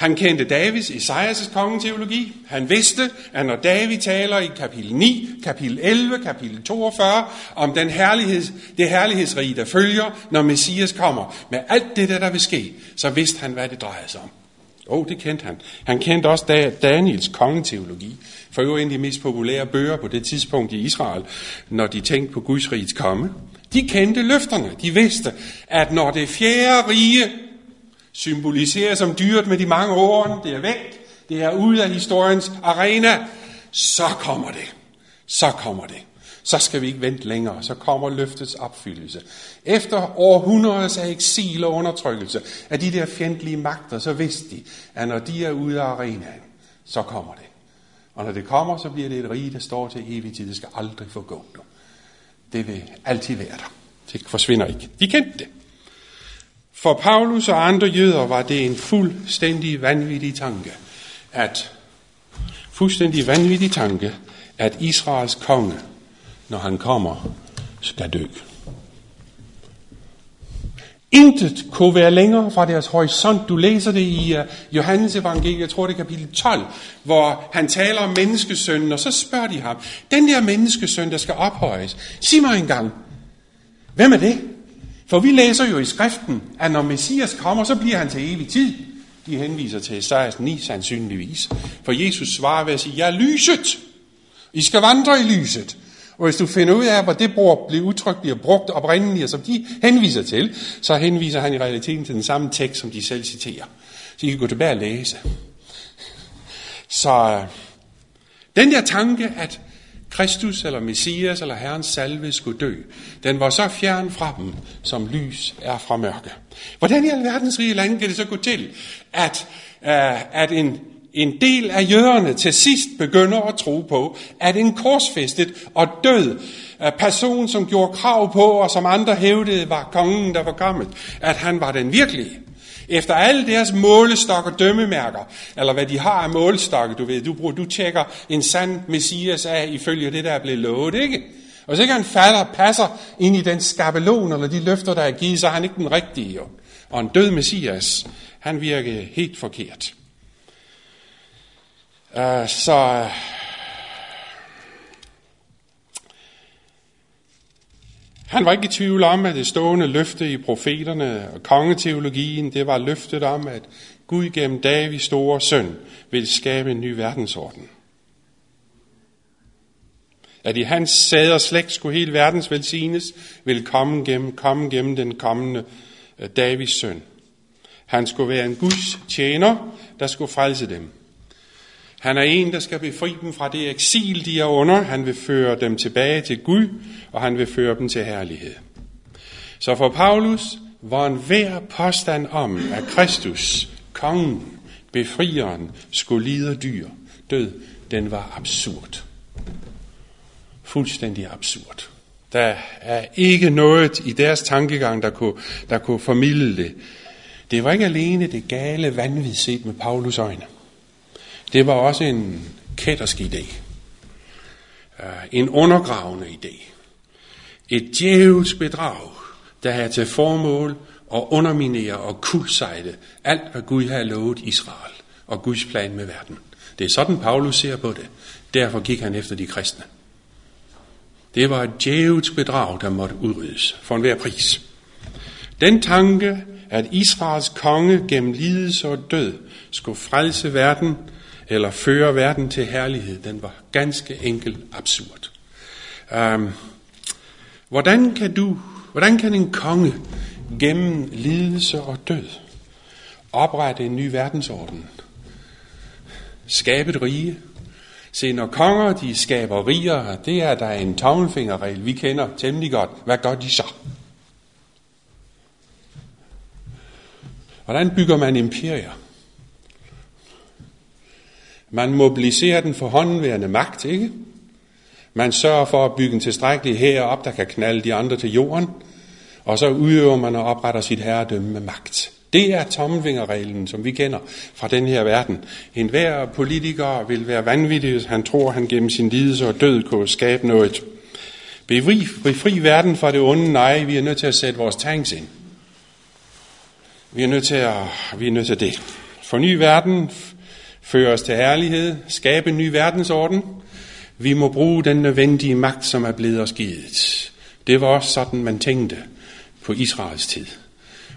[SPEAKER 1] Han kendte Davids, Esajas' kongeteologi. Han vidste, at når David taler i kapitel 9, kapitel 11, kapitel 42, om den herligheds, det herlighedsrige, der følger, når Messias kommer, med alt det, der, der vil ske, så vidste han, hvad det drejede sig om. Oh, det kendte han. Han kendte også Daniels kongeteologi. For jo en af de mest populære bøger på det tidspunkt i Israel, når de tænkte på Guds rigets komme. De kendte løfterne. De vidste, at når det fjerde rige symboliserer som dyret med de mange ord, det er væk, det er ud af historiens arena, så kommer det. Så kommer det. Så skal vi ikke vente længere. Så kommer løftets opfyldelse. Efter århundredes af eksil og undertrykkelse af de der fjendtlige magter, så vidste de, at når de er ude af arenaen, så kommer det. Og når det kommer, så bliver det et rige, der står til evig tid. Det skal aldrig forgå. Det vil altid være der. Det forsvinder ikke. De kendte det. For Paulus og andre jøder var det en fuldstændig vanvittig tanke, at fuldstændig vanvittig tanke, at Israels konge, når han kommer, skal dø. Intet kunne være længere fra deres horisont. Du læser det i uh, Johannes evangeliet, jeg tror det er kapitel 12, hvor han taler om menneskesønnen, og så spørger de ham, den der menneskesøn, der skal ophøjes, sig mig engang, hvem er det? For vi læser jo i skriften, at når Messias kommer, så bliver han til evig tid. De henviser til Esajas 9 sandsynligvis. For Jesus svarer ved at sige, jeg er lyset. I skal vandre i lyset. Og hvis du finder ud af, hvor det bliver udtrykt, bliver brugt oprindeligt, som de henviser til, så henviser han i realiteten til den samme tekst, som de selv citerer. Så I kan gå tilbage og læse. Så øh, den der tanke, at Kristus eller Messias eller Herrens salve skulle dø, den var så fjern fra dem, som lys er fra mørke. Hvordan i alverdens rige lande kan det så gå til, at, øh, at en en del af jøderne til sidst begynder at tro på, at en korsfæstet og død øh, person, som gjorde krav på, og som andre hævdede var kongen, der var gammel, at han var den virkelige. Efter alle deres målestok og dømmemærker, eller hvad de har af målestokke, du ved, du, bruger, du tjekker en sand messias af ifølge det, der er blevet lovet, ikke? Og så ikke han falder passer ind i den skabelon, eller de løfter, der er givet, så er han ikke den rigtige. Jo. Og en død messias, han virker helt forkert. Uh, så Han var ikke i tvivl om, at det stående løfte i profeterne og kongeteologien, det var løftet om, at Gud gennem Davids store søn vil skabe en ny verdensorden. At i hans sæde og slægt skulle hele verdens velsignes, vil komme gennem, komme gennem den kommende øh, Davids søn. Han skulle være en Guds tjener, der skulle frelse dem. Han er en, der skal befri dem fra det eksil, de er under. Han vil føre dem tilbage til Gud, og han vil føre dem til herlighed. Så for Paulus var en hver påstand om, at Kristus, kongen, befrieren, skulle lide dyr, død, den var absurd. Fuldstændig absurd. Der er ikke noget i deres tankegang, der kunne, der kunne formidle det. Det var ikke alene det gale vanvid set med Paulus øjne. Det var også en kættersk idé. Øh, en undergravende idé. Et djævels bedrag, der havde til formål at underminere og kuldsejle alt, hvad Gud havde lovet Israel og Guds plan med verden. Det er sådan, Paulus ser på det. Derfor gik han efter de kristne. Det var et djævels bedrag, der måtte udryddes for enhver pris. Den tanke, at Israels konge gennem lidelse og død skulle frelse verden, eller føre verden til herlighed, den var ganske enkelt absurd. Um, hvordan kan du, hvordan kan en konge gennem lidelse og død oprette en ny verdensorden? Skabe et rige? Se, når konger de skaber riger, det er der en tommelfingerregel, vi kender temmelig godt. Hvad gør de så? Hvordan bygger man imperier? Man mobiliserer den forhåndenværende magt, ikke? Man sørger for at bygge en tilstrækkelig hær op, der kan knalde de andre til jorden, og så udøver man og opretter sit herredømme med magt. Det er tommelvingerreglen, som vi kender fra den her verden. En hver politiker vil være vanvittig, hvis han tror, han gennem sin lidelse og død kunne skabe noget. Befri, befri verden fra det onde, nej, vi er nødt til at sætte vores tanks ind. Vi er nødt til at, vi er nødt til det. Forny verden, føre os til herlighed, skabe en ny verdensorden. Vi må bruge den nødvendige magt, som er blevet os givet. Det var også sådan, man tænkte på Israels tid.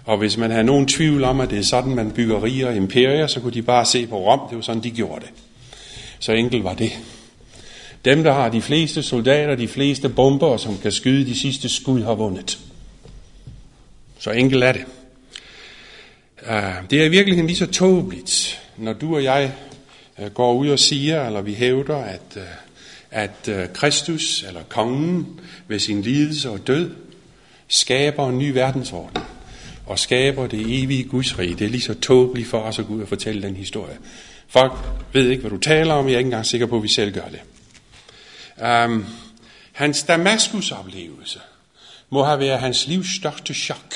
[SPEAKER 1] Og hvis man havde nogen tvivl om, at det er sådan, man bygger riger og imperier, så kunne de bare se på Rom. Det var sådan, de gjorde det. Så enkelt var det. Dem, der har de fleste soldater, de fleste bomber, og som kan skyde de sidste skud, har vundet. Så enkelt er det. Ah, det er i virkeligheden lige så tåbeligt, når du og jeg øh, går ud og siger, eller vi hævder, at, øh, at øh, Kristus, eller kongen, ved sin lidelse og død, skaber en ny verdensorden, og skaber det evige Guds rige. Det er lige så tåbeligt for os at gå ud og fortælle den historie. Folk ved ikke, hvad du taler om, jeg er ikke engang sikker på, at vi selv gør det. Um, hans Damaskus-oplevelse må have været hans livs største chok.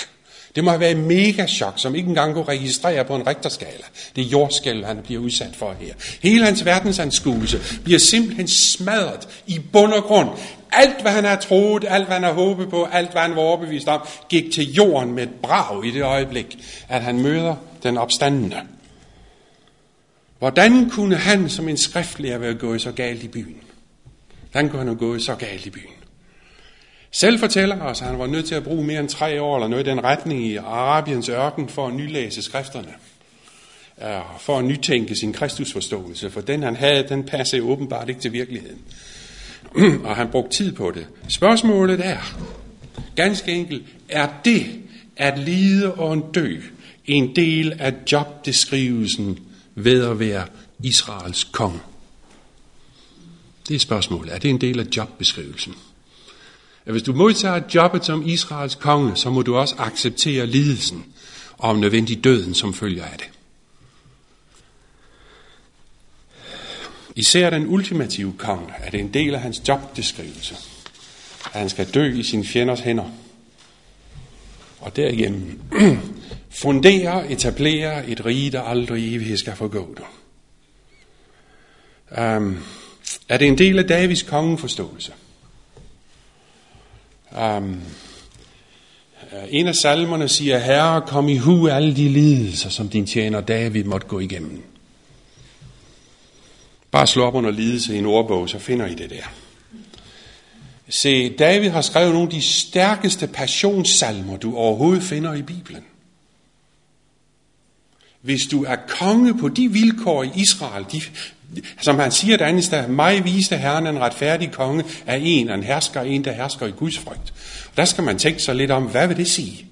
[SPEAKER 1] Det må have været mega chok, som ikke engang kunne registrere på en rektorskala. Det er jordskælv, han bliver udsat for her. Hele hans verdensanskuelse bliver simpelthen smadret i bund og grund. Alt, hvad han har troet, alt, hvad han har håbet på, alt, hvad han var overbevist om, gik til jorden med et brag i det øjeblik, at han møder den opstandende. Hvordan kunne han som en skriftlærer være gået så galt i byen? Hvordan kunne han have gået så galt i byen? Selv fortæller os, at han var nødt til at bruge mere end tre år eller noget i den retning i Arabiens ørken for at nylæse skrifterne. Øh, for at nytænke sin kristusforståelse, for den han havde, den passede åbenbart ikke til virkeligheden. (clears throat) Og han brugte tid på det. Spørgsmålet er, ganske enkelt, er det at lide og en dø en del af jobbeskrivelsen ved at være Israels konge? Det er spørgsmålet. Er det en del af jobbeskrivelsen? At hvis du modtager jobbet som Israels konge, så må du også acceptere lidelsen og om nødvendig døden, som følger af det. Især den ultimative konge er det en del af hans jobbeskrivelse, at han skal dø i sin fjenders hænder. Og derigennem (clears throat) fundere, etablere et rige, der aldrig evigt skal forgå det. Um, øhm, er det en del af Davids kongeforståelse? Um, en af salmerne siger, Herre, kom i hu alle de lidelser, som din tjener David måtte gå igennem. Bare slå op under lidelse i en ordbog, så finder I det der. Se, David har skrevet nogle af de stærkeste passionssalmer, du overhovedet finder i Bibelen. Hvis du er konge på de vilkår i Israel, de, som han siger et andet sted, mig viste Herren en retfærdig konge af en, en hersker, en der hersker i Guds frygt. Og der skal man tænke sig lidt om, hvad vil det sige?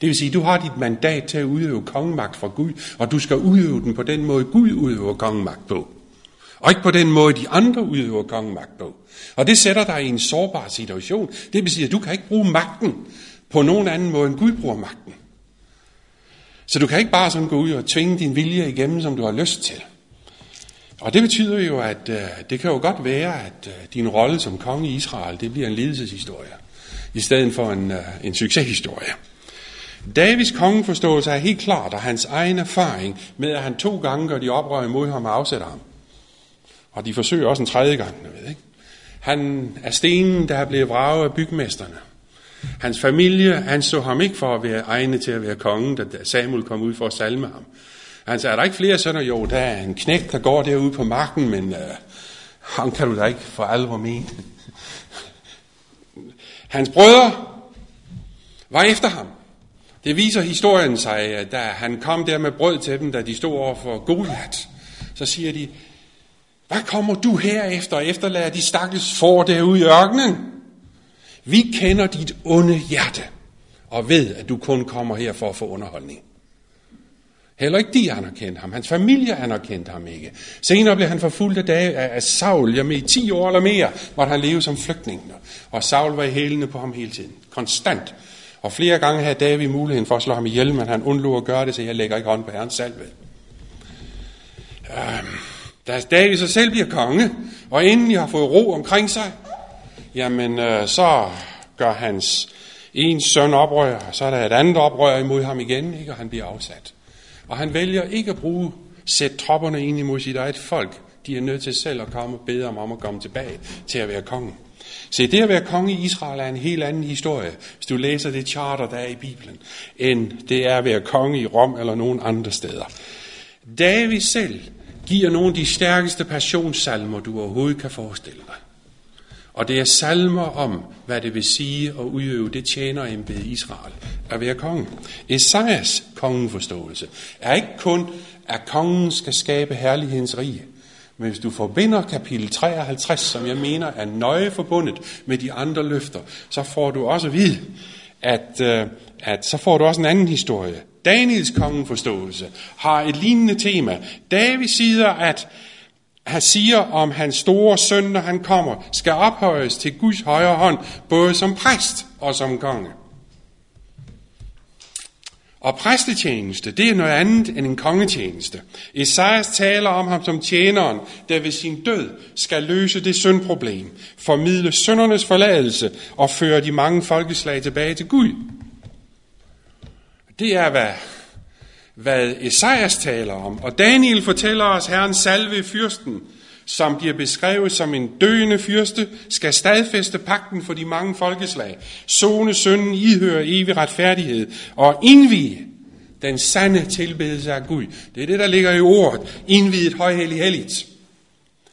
[SPEAKER 1] Det vil sige, du har dit mandat til at udøve kongemagt fra Gud, og du skal udøve den på den måde, Gud udøver kongemagt på. Og ikke på den måde, de andre udøver kongemagt på. Og det sætter dig i en sårbar situation. Det vil sige, at du kan ikke bruge magten på nogen anden måde, end Gud bruger magten. Så du kan ikke bare sådan gå ud og tvinge din vilje igennem, som du har lyst til. Og det betyder jo, at øh, det kan jo godt være, at øh, din rolle som konge i Israel, det bliver en lidelseshistorie, i stedet for en, øh, en succeshistorie. Davids kongeforståelse er helt klart, og hans egen erfaring med, at han to gange gør de oprør imod ham og afsætter ham. Og de forsøger også en tredje gang, jeg ved ikke. Han er stenen, der er blevet vraget af bygmesterne. Hans familie anså ham ikke for at være egnet til at være konge, da Samuel kom ud for at salme ham. Han sagde, er der ikke flere sønner? Jo, der er en knægt, der går derude på marken, men øh, ham kan du da ikke for alvor mene. (laughs) Hans brødre var efter ham. Det viser historien sig, at da han kom der med brød til dem, da de stod over for Goliath. Så siger de, hvad kommer du her efter og efterlader de stakkels for derude i ørkenen? Vi kender dit onde hjerte og ved, at du kun kommer her for at få underholdning. Heller ikke de anerkendte ham. Hans familie anerkendte ham ikke. Senere blev han forfulgt af, dag, af Saul. Jamen i 10 år eller mere måtte han leve som flygtning. Og Saul var i hælene på ham hele tiden. Konstant. Og flere gange havde David muligheden for at slå ham ihjel, men han undlod at gøre det, så jeg lægger ikke hånd på herrens salve. Um, øhm, da David så selv bliver konge, og endelig har fået ro omkring sig, jamen øh, så gør hans en søn oprør, så er der et andet oprør imod ham igen, ikke? og han bliver afsat. Og han vælger ikke at bruge, sætte tropperne ind imod sit eget folk. De er nødt til selv at komme og bede om, om at komme tilbage til at være konge. Se, det at være konge i Israel er en helt anden historie, hvis du læser det charter, der er i Bibelen, end det er at være konge i Rom eller nogen andre steder. David selv giver nogle af de stærkeste passionssalmer, du overhovedet kan forestille. Og det er salmer om, hvad det vil sige at udøve det tjenerembede i Israel, at være konge. Esajas kongeforståelse er ikke kun, at kongen skal skabe herlighedens rige. Men hvis du forbinder kapitel 53, som jeg mener er nøje forbundet med de andre løfter, så får du også at vide, at, øh, at så får du også en anden historie. Daniels kongeforståelse har et lignende tema. David siger, at han siger om hans store søn, når han kommer, skal ophøjes til Guds højre hånd, både som præst og som konge. Og præstetjeneste, det er noget andet end en kongetjeneste. Esajas taler om ham som tjeneren, der ved sin død skal løse det syndproblem, formidle syndernes forladelse og føre de mange folkeslag tilbage til Gud. Det er, hvad, hvad Esajas taler om. Og Daniel fortæller os, herren salve fyrsten, som bliver beskrevet som en døende fyrste, skal stadfæste pakten for de mange folkeslag, zone synden, ihøre evig retfærdighed og indvige den sande tilbedelse af Gud. Det er det, der ligger i ordet. Indvidet højhellig helligt.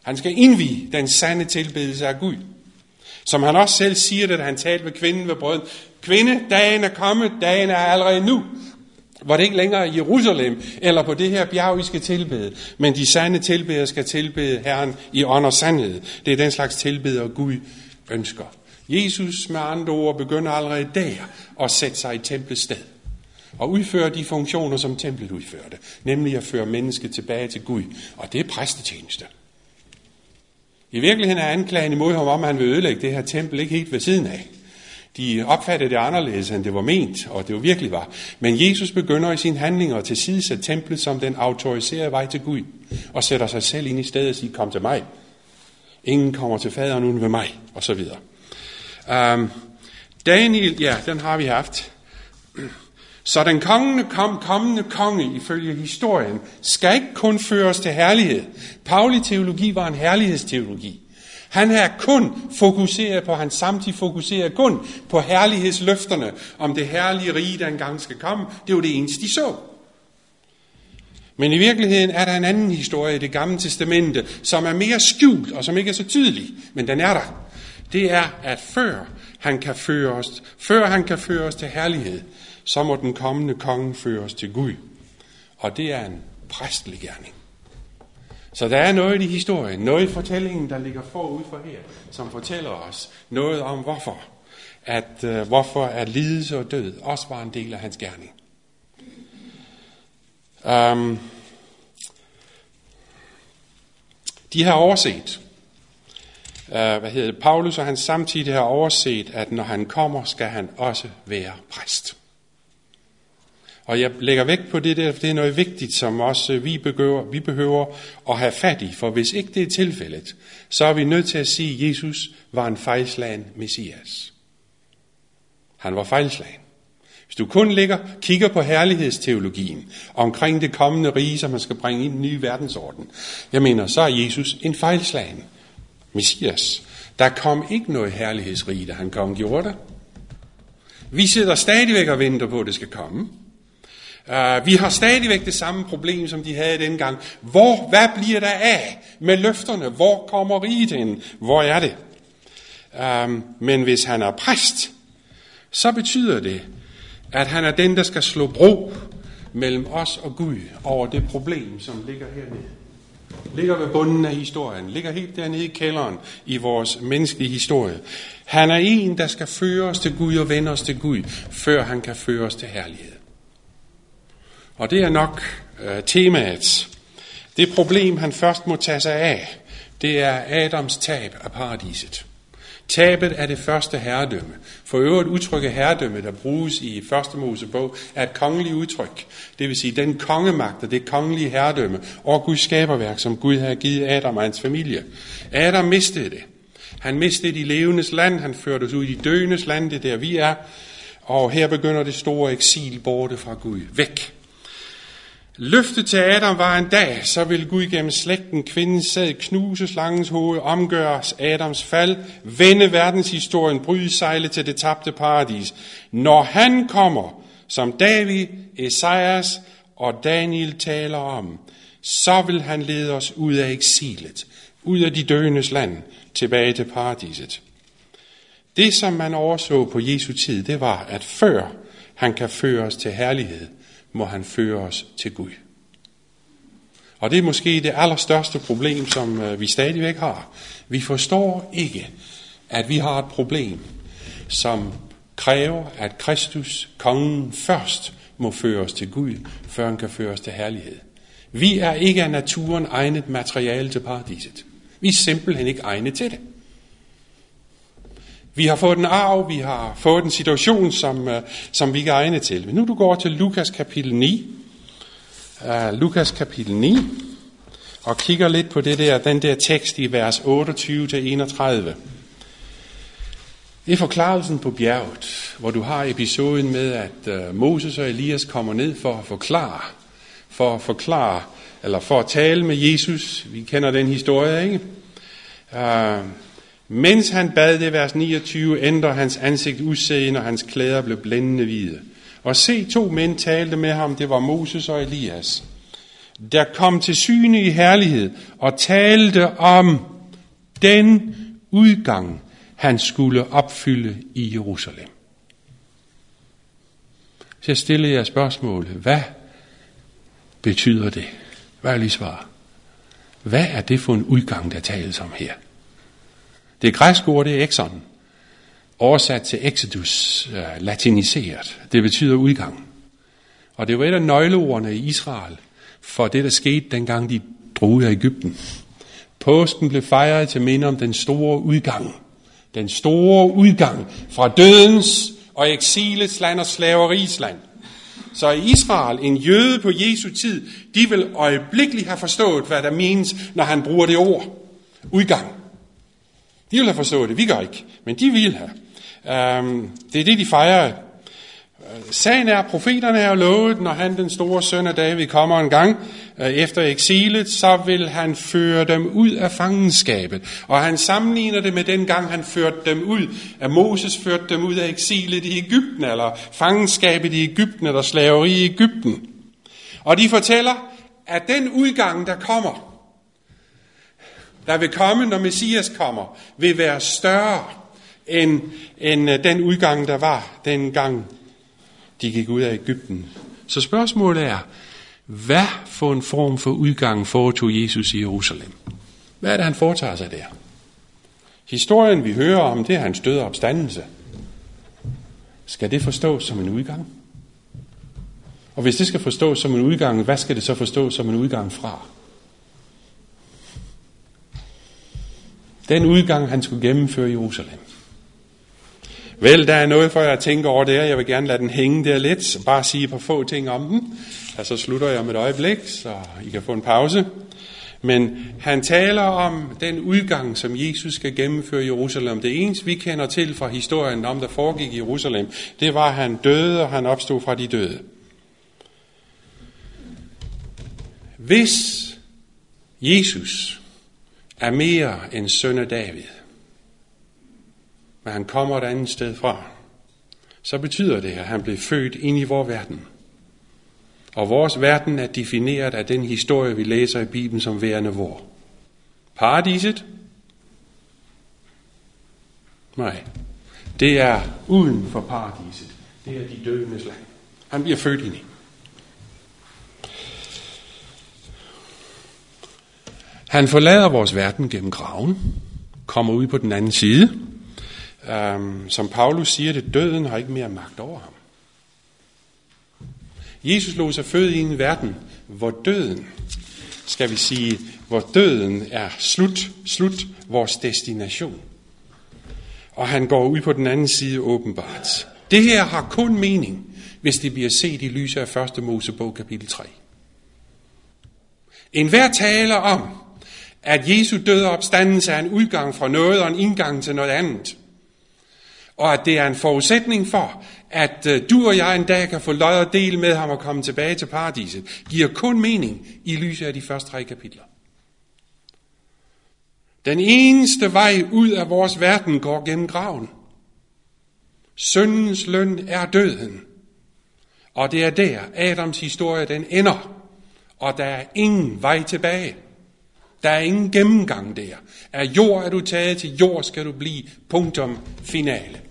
[SPEAKER 1] Han skal indvige den sande tilbedelse af Gud. Som han også selv siger, da han talte med kvinden ved brøden. Kvinde, dagen er kommet, dagen er allerede nu var det ikke længere i Jerusalem eller på det her bjerg, I skal tilbede. Men de sande tilbedere skal tilbede Herren i ånd og sandhed. Det er den slags tilbeder, Gud ønsker. Jesus med andre ord begynder allerede der at sætte sig i templets sted. Og udføre de funktioner, som templet udførte. Nemlig at føre mennesket tilbage til Gud. Og det er præstetjeneste. I virkeligheden er anklagen imod ham om, at han vil ødelægge det her tempel ikke helt ved siden af. De opfattede det anderledes, end det var ment, og det jo virkelig var. Men Jesus begynder i sine handlinger at tilsidesætte templet som den autoriserede vej til Gud. og sætter sig selv ind i stedet og siger, kom til mig. Ingen kommer til faderen uden ved mig, og så videre. Um, Daniel, ja, den har vi haft. Så den kongende kom, kommende konge, ifølge historien, skal ikke kun føres til herlighed. Pauli teologi var en herlighedsteologi. Han er kun fokuseret på, han samtidig fokuserer kun på herlighedsløfterne om det herlige rige, der engang skal komme. Det var det eneste, de så. Men i virkeligheden er der en anden historie i det gamle testamente, som er mere skjult og som ikke er så tydelig, men den er der. Det er, at før han kan føre os, før han kan føre os til herlighed, så må den kommende konge føre os til Gud. Og det er en præstelig gerning. Så der er noget i historien, noget i fortællingen, der ligger forud for her, som fortæller os noget om hvorfor. At, øh, hvorfor er lidelse og død også var en del af hans gerning. Um, de har overset, uh, hvad hedder det, Paulus og han samtidig har overset, at når han kommer, skal han også være præst. Og jeg lægger vægt på det der, for det er noget vigtigt, som også øh, vi behøver, vi behøver at have fat i. For hvis ikke det er tilfældet, så er vi nødt til at sige, at Jesus var en fejlslagen messias. Han var fejlslagen. Hvis du kun ligger, kigger på herlighedsteologien omkring det kommende rige, som man skal bringe ind i en ny verdensorden, jeg mener, så er Jesus en fejlslagen messias. Der kom ikke noget herlighedsrige, da han kom, gjorde det. Vi sidder stadigvæk og venter på, at det skal komme. Uh, vi har stadigvæk det samme problem, som de havde dengang. Hvor, hvad bliver der af med løfterne? Hvor kommer riget ind? Hvor er det? Uh, men hvis han er præst, så betyder det, at han er den, der skal slå bro mellem os og Gud over det problem, som ligger hernede. Ligger ved bunden af historien. Ligger helt dernede i kælderen i vores menneskelige historie. Han er en, der skal føre os til Gud og vende os til Gud, før han kan føre os til herlighed. Og det er nok øh, temaet. Det problem, han først må tage sig af, det er Adams tab af paradiset. Tabet er det første herredømme. For øvrigt udtrykket herredømme, der bruges i første Mosebog, er et kongeligt udtryk. Det vil sige den kongemagt og det kongelige herredømme og Guds skaberværk, som Gud har givet Adam og hans familie. Adam mistede det. Han mistede det i levendes land, han førte os ud i døendes land, det der vi er. Og her begynder det store eksil borte fra Gud. Væk. Løftet til Adam var en dag, så vil Gud gennem slægten kvinden sæd knuse slangens hoved, omgøres Adams fald, vende verdenshistorien, bryde sejle til det tabte paradis. Når han kommer, som David, Esajas og Daniel taler om, så vil han lede os ud af eksilet, ud af de døendes land, tilbage til paradiset. Det, som man overså på Jesu tid, det var, at før han kan føre os til herlighed, må han føre os til Gud. Og det er måske det allerstørste problem, som øh, vi stadigvæk har. Vi forstår ikke, at vi har et problem, som kræver, at Kristus, kongen, først må føre os til Gud, før han kan føre os til herlighed. Vi er ikke af naturen egnet materiale til paradiset. Vi er simpelthen ikke egnet til det. Vi har fået en arv, vi har fået en situation, som, uh, som vi ikke er egnet til. Men nu du går til Lukas kapitel 9, uh, øh, Lukas kapitel 9, og kigger lidt på det der, den der tekst i vers 28-31. Det er forklarelsen på bjerget, hvor du har episoden med, at uh, Moses og Elias kommer ned for at forklare, for at forklare, eller for at tale med Jesus. Vi kender den historie, ikke? Uh, mens han bad det, vers 29, ændrer hans ansigt udseende, og hans klæder blev blændende hvide. Og se, to mænd talte med ham, det var Moses og Elias, der kom til syne i herlighed og talte om den udgang, han skulle opfylde i Jerusalem. Så jeg stiller jer spørgsmålet, hvad betyder det? Hvad er lige svar? Hvad er det for en udgang, der tales om her? Det græske ord, det er exon. Oversat til exodus, øh, latiniseret. Det betyder udgang. Og det var et af nøgleordene i Israel for det, der skete, dengang de drog ud af Ægypten. Påsken blev fejret til minde om den store udgang. Den store udgang fra dødens og eksilets land og slaveris land Så i Israel, en jøde på Jesu tid, de vil øjeblikkeligt have forstået, hvad der menes, når han bruger det ord. Udgang. De vil have forstået det, vi gør ikke, men de vil have. Um, det er det, de fejrer øh, Sagen er, at profeterne har lovet, når han, den store søn af David, kommer en gang øh, efter eksilet, så vil han føre dem ud af fangenskabet. Og han sammenligner det med den gang, han førte dem ud, at Moses førte dem ud af eksilet i Ægypten, eller fangenskabet i Ægypten, eller slaveri i Ægypten. Og de fortæller, at den udgang, der kommer, der vil komme, når Messias kommer, vil være større end, end øh, den udgang, der var dengang de gik ud af Ægypten. Så spørgsmålet er, hvad for en form for udgang foretog Jesus i Jerusalem? Hvad er det, han foretager sig der? Historien, vi hører om, det er hans døde opstandelse. Skal det forstås som en udgang? Og hvis det skal forstås som en udgang, hvad skal det så forstås som en udgang fra? Den udgang, han skulle gennemføre i Jerusalem. Vel, der er noget for jer at tænke over det, jeg vil gerne lade den hænge der lidt, bare sige et par få ting om den, og så slutter jeg om et øjeblik, så I kan få en pause. Men han taler om den udgang, som Jesus skal gennemføre i Jerusalem. Det eneste, vi kender til fra historien om, der foregik i Jerusalem, det var, at han døde, og han opstod fra de døde. Hvis Jesus er mere end søn af David, men han kommer et andet sted fra, så betyder det, at han blev født ind i vores verden. Og vores verden er defineret af den historie, vi læser i Bibelen som værende vor. Paradiset? Nej. Det er uden for paradiset. Det er de dødendes land. Han bliver født ind i. Han forlader vores verden gennem graven, kommer ud på den anden side, Um, som Paulus siger det, døden har ikke mere magt over ham. Jesus lå sig født i en verden, hvor døden, skal vi sige, hvor døden er slut, slut vores destination. Og han går ud på den anden side åbenbart. Det her har kun mening, hvis det bliver set i lyset af 1. Mosebog kapitel 3. En hver taler om, at Jesu døde opstandelse er en udgang fra noget og en indgang til noget andet og at det er en forudsætning for, at øh, du og jeg en dag kan få lod og del med ham og komme tilbage til paradiset, giver kun mening i lyset af de første tre kapitler. Den eneste vej ud af vores verden går gennem graven. Syndens løn er døden. Og det er der, Adams historie den ender. Og der er ingen vej tilbage. Der er ingen gennemgang der. Af jord er du taget, til jord skal du blive. Punktum finale.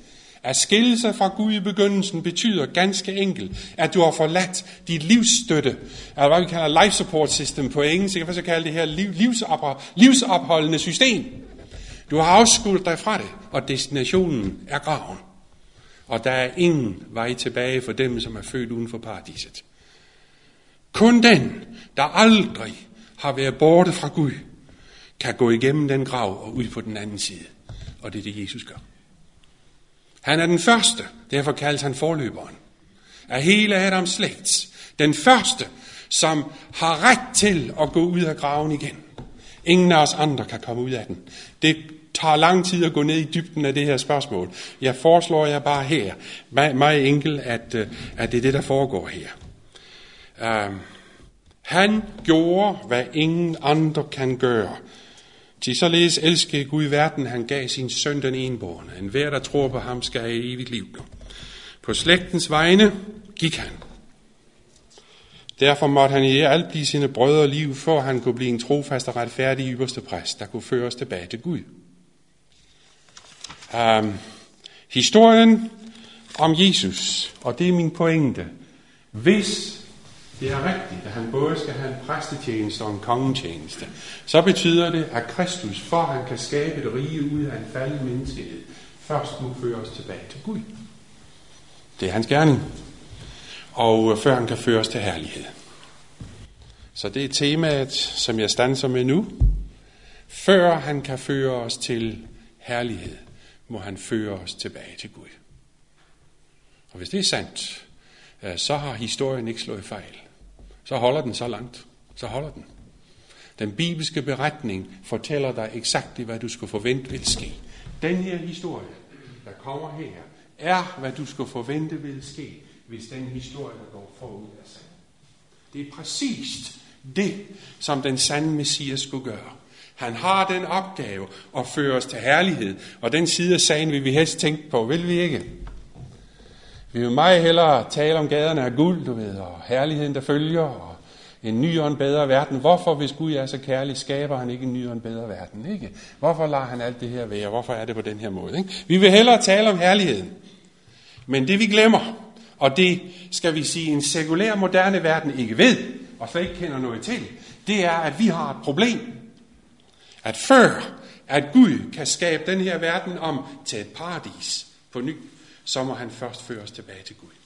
[SPEAKER 1] At skille sig fra Gud i begyndelsen betyder ganske enkelt, at du har forladt dit livsstøtte, eller hvad vi kalder life support system på engelsk, jeg kan så kalde det her liv, livsop, livsopholdende system. Du har afskudt dig fra det, og destinationen er graven. Og der er ingen vej tilbage for dem, som er født uden for paradiset. Kun den, der aldrig har været borte fra Gud, kan gå igennem den grav og ud på den anden side. Og det er det, Jesus gør. Han er den første, derfor kaldes han forløberen. Af hele Adams slægt. Den første, som har ret til at gå ud af graven igen. Ingen af os andre kan komme ud af den. Det tager lang tid at gå ned i dybden af det her spørgsmål. Jeg foreslår jer bare her, meget enkelt, at, øh, at det er det, der foregår her. Uh, han gjorde, hvad ingen andre kan gøre. Til således elskede Gud verden, han gav sin søn den enborne. En hver, der tror på ham, skal have evigt liv. På slægtens vegne gik han. Derfor måtte han i alt blive sine brødre liv, for han kunne blive en trofast og retfærdig ypperste præst, der kunne føre os tilbage til Gud. Um, historien om Jesus, og det er min pointe. Hvis det er rigtigt, at han både skal have en præstetjeneste og en kongetjeneste. Så betyder det, at Kristus, for at han kan skabe et rige ud af en faldet menneskehed, først må føre os tilbage til Gud. Det er hans gerning. Og øh, før han kan føre os til herlighed. Så det er temaet, som jeg stanser med nu. Før han kan føre os til herlighed, må han føre os tilbage til Gud. Og hvis det er sandt, øh, så har historien ikke slået fejl. Så holder den så langt. Så holder den. Den bibelske beretning fortæller dig eksakt, hvad du skal forvente vil ske. Den her historie, der kommer her, er, hvad du skal forvente vil ske, hvis den historie, der går forud er sand. Det er præcist det, som den sande messias skulle gøre. Han har den opgave at føre os til herlighed, og den side af sagen vil vi helst tænke på, vil vi ikke? Vi vil meget hellere tale om gaderne af guld, du ved, og herligheden, der følger, og en ny og en bedre verden. Hvorfor, hvis Gud er så kærlig, skaber han ikke en ny og en bedre verden? Ikke? Hvorfor lader han alt det her være? Hvorfor er det på den her måde? Ikke? Vi vil hellere tale om herligheden. Men det vi glemmer, og det skal vi sige en sekulær moderne verden ikke ved, og slet ikke kender noget til, det er, at vi har et problem. At før, at Gud kan skabe den her verden om til et paradis på ny, så må han først føre os tilbage til Gud.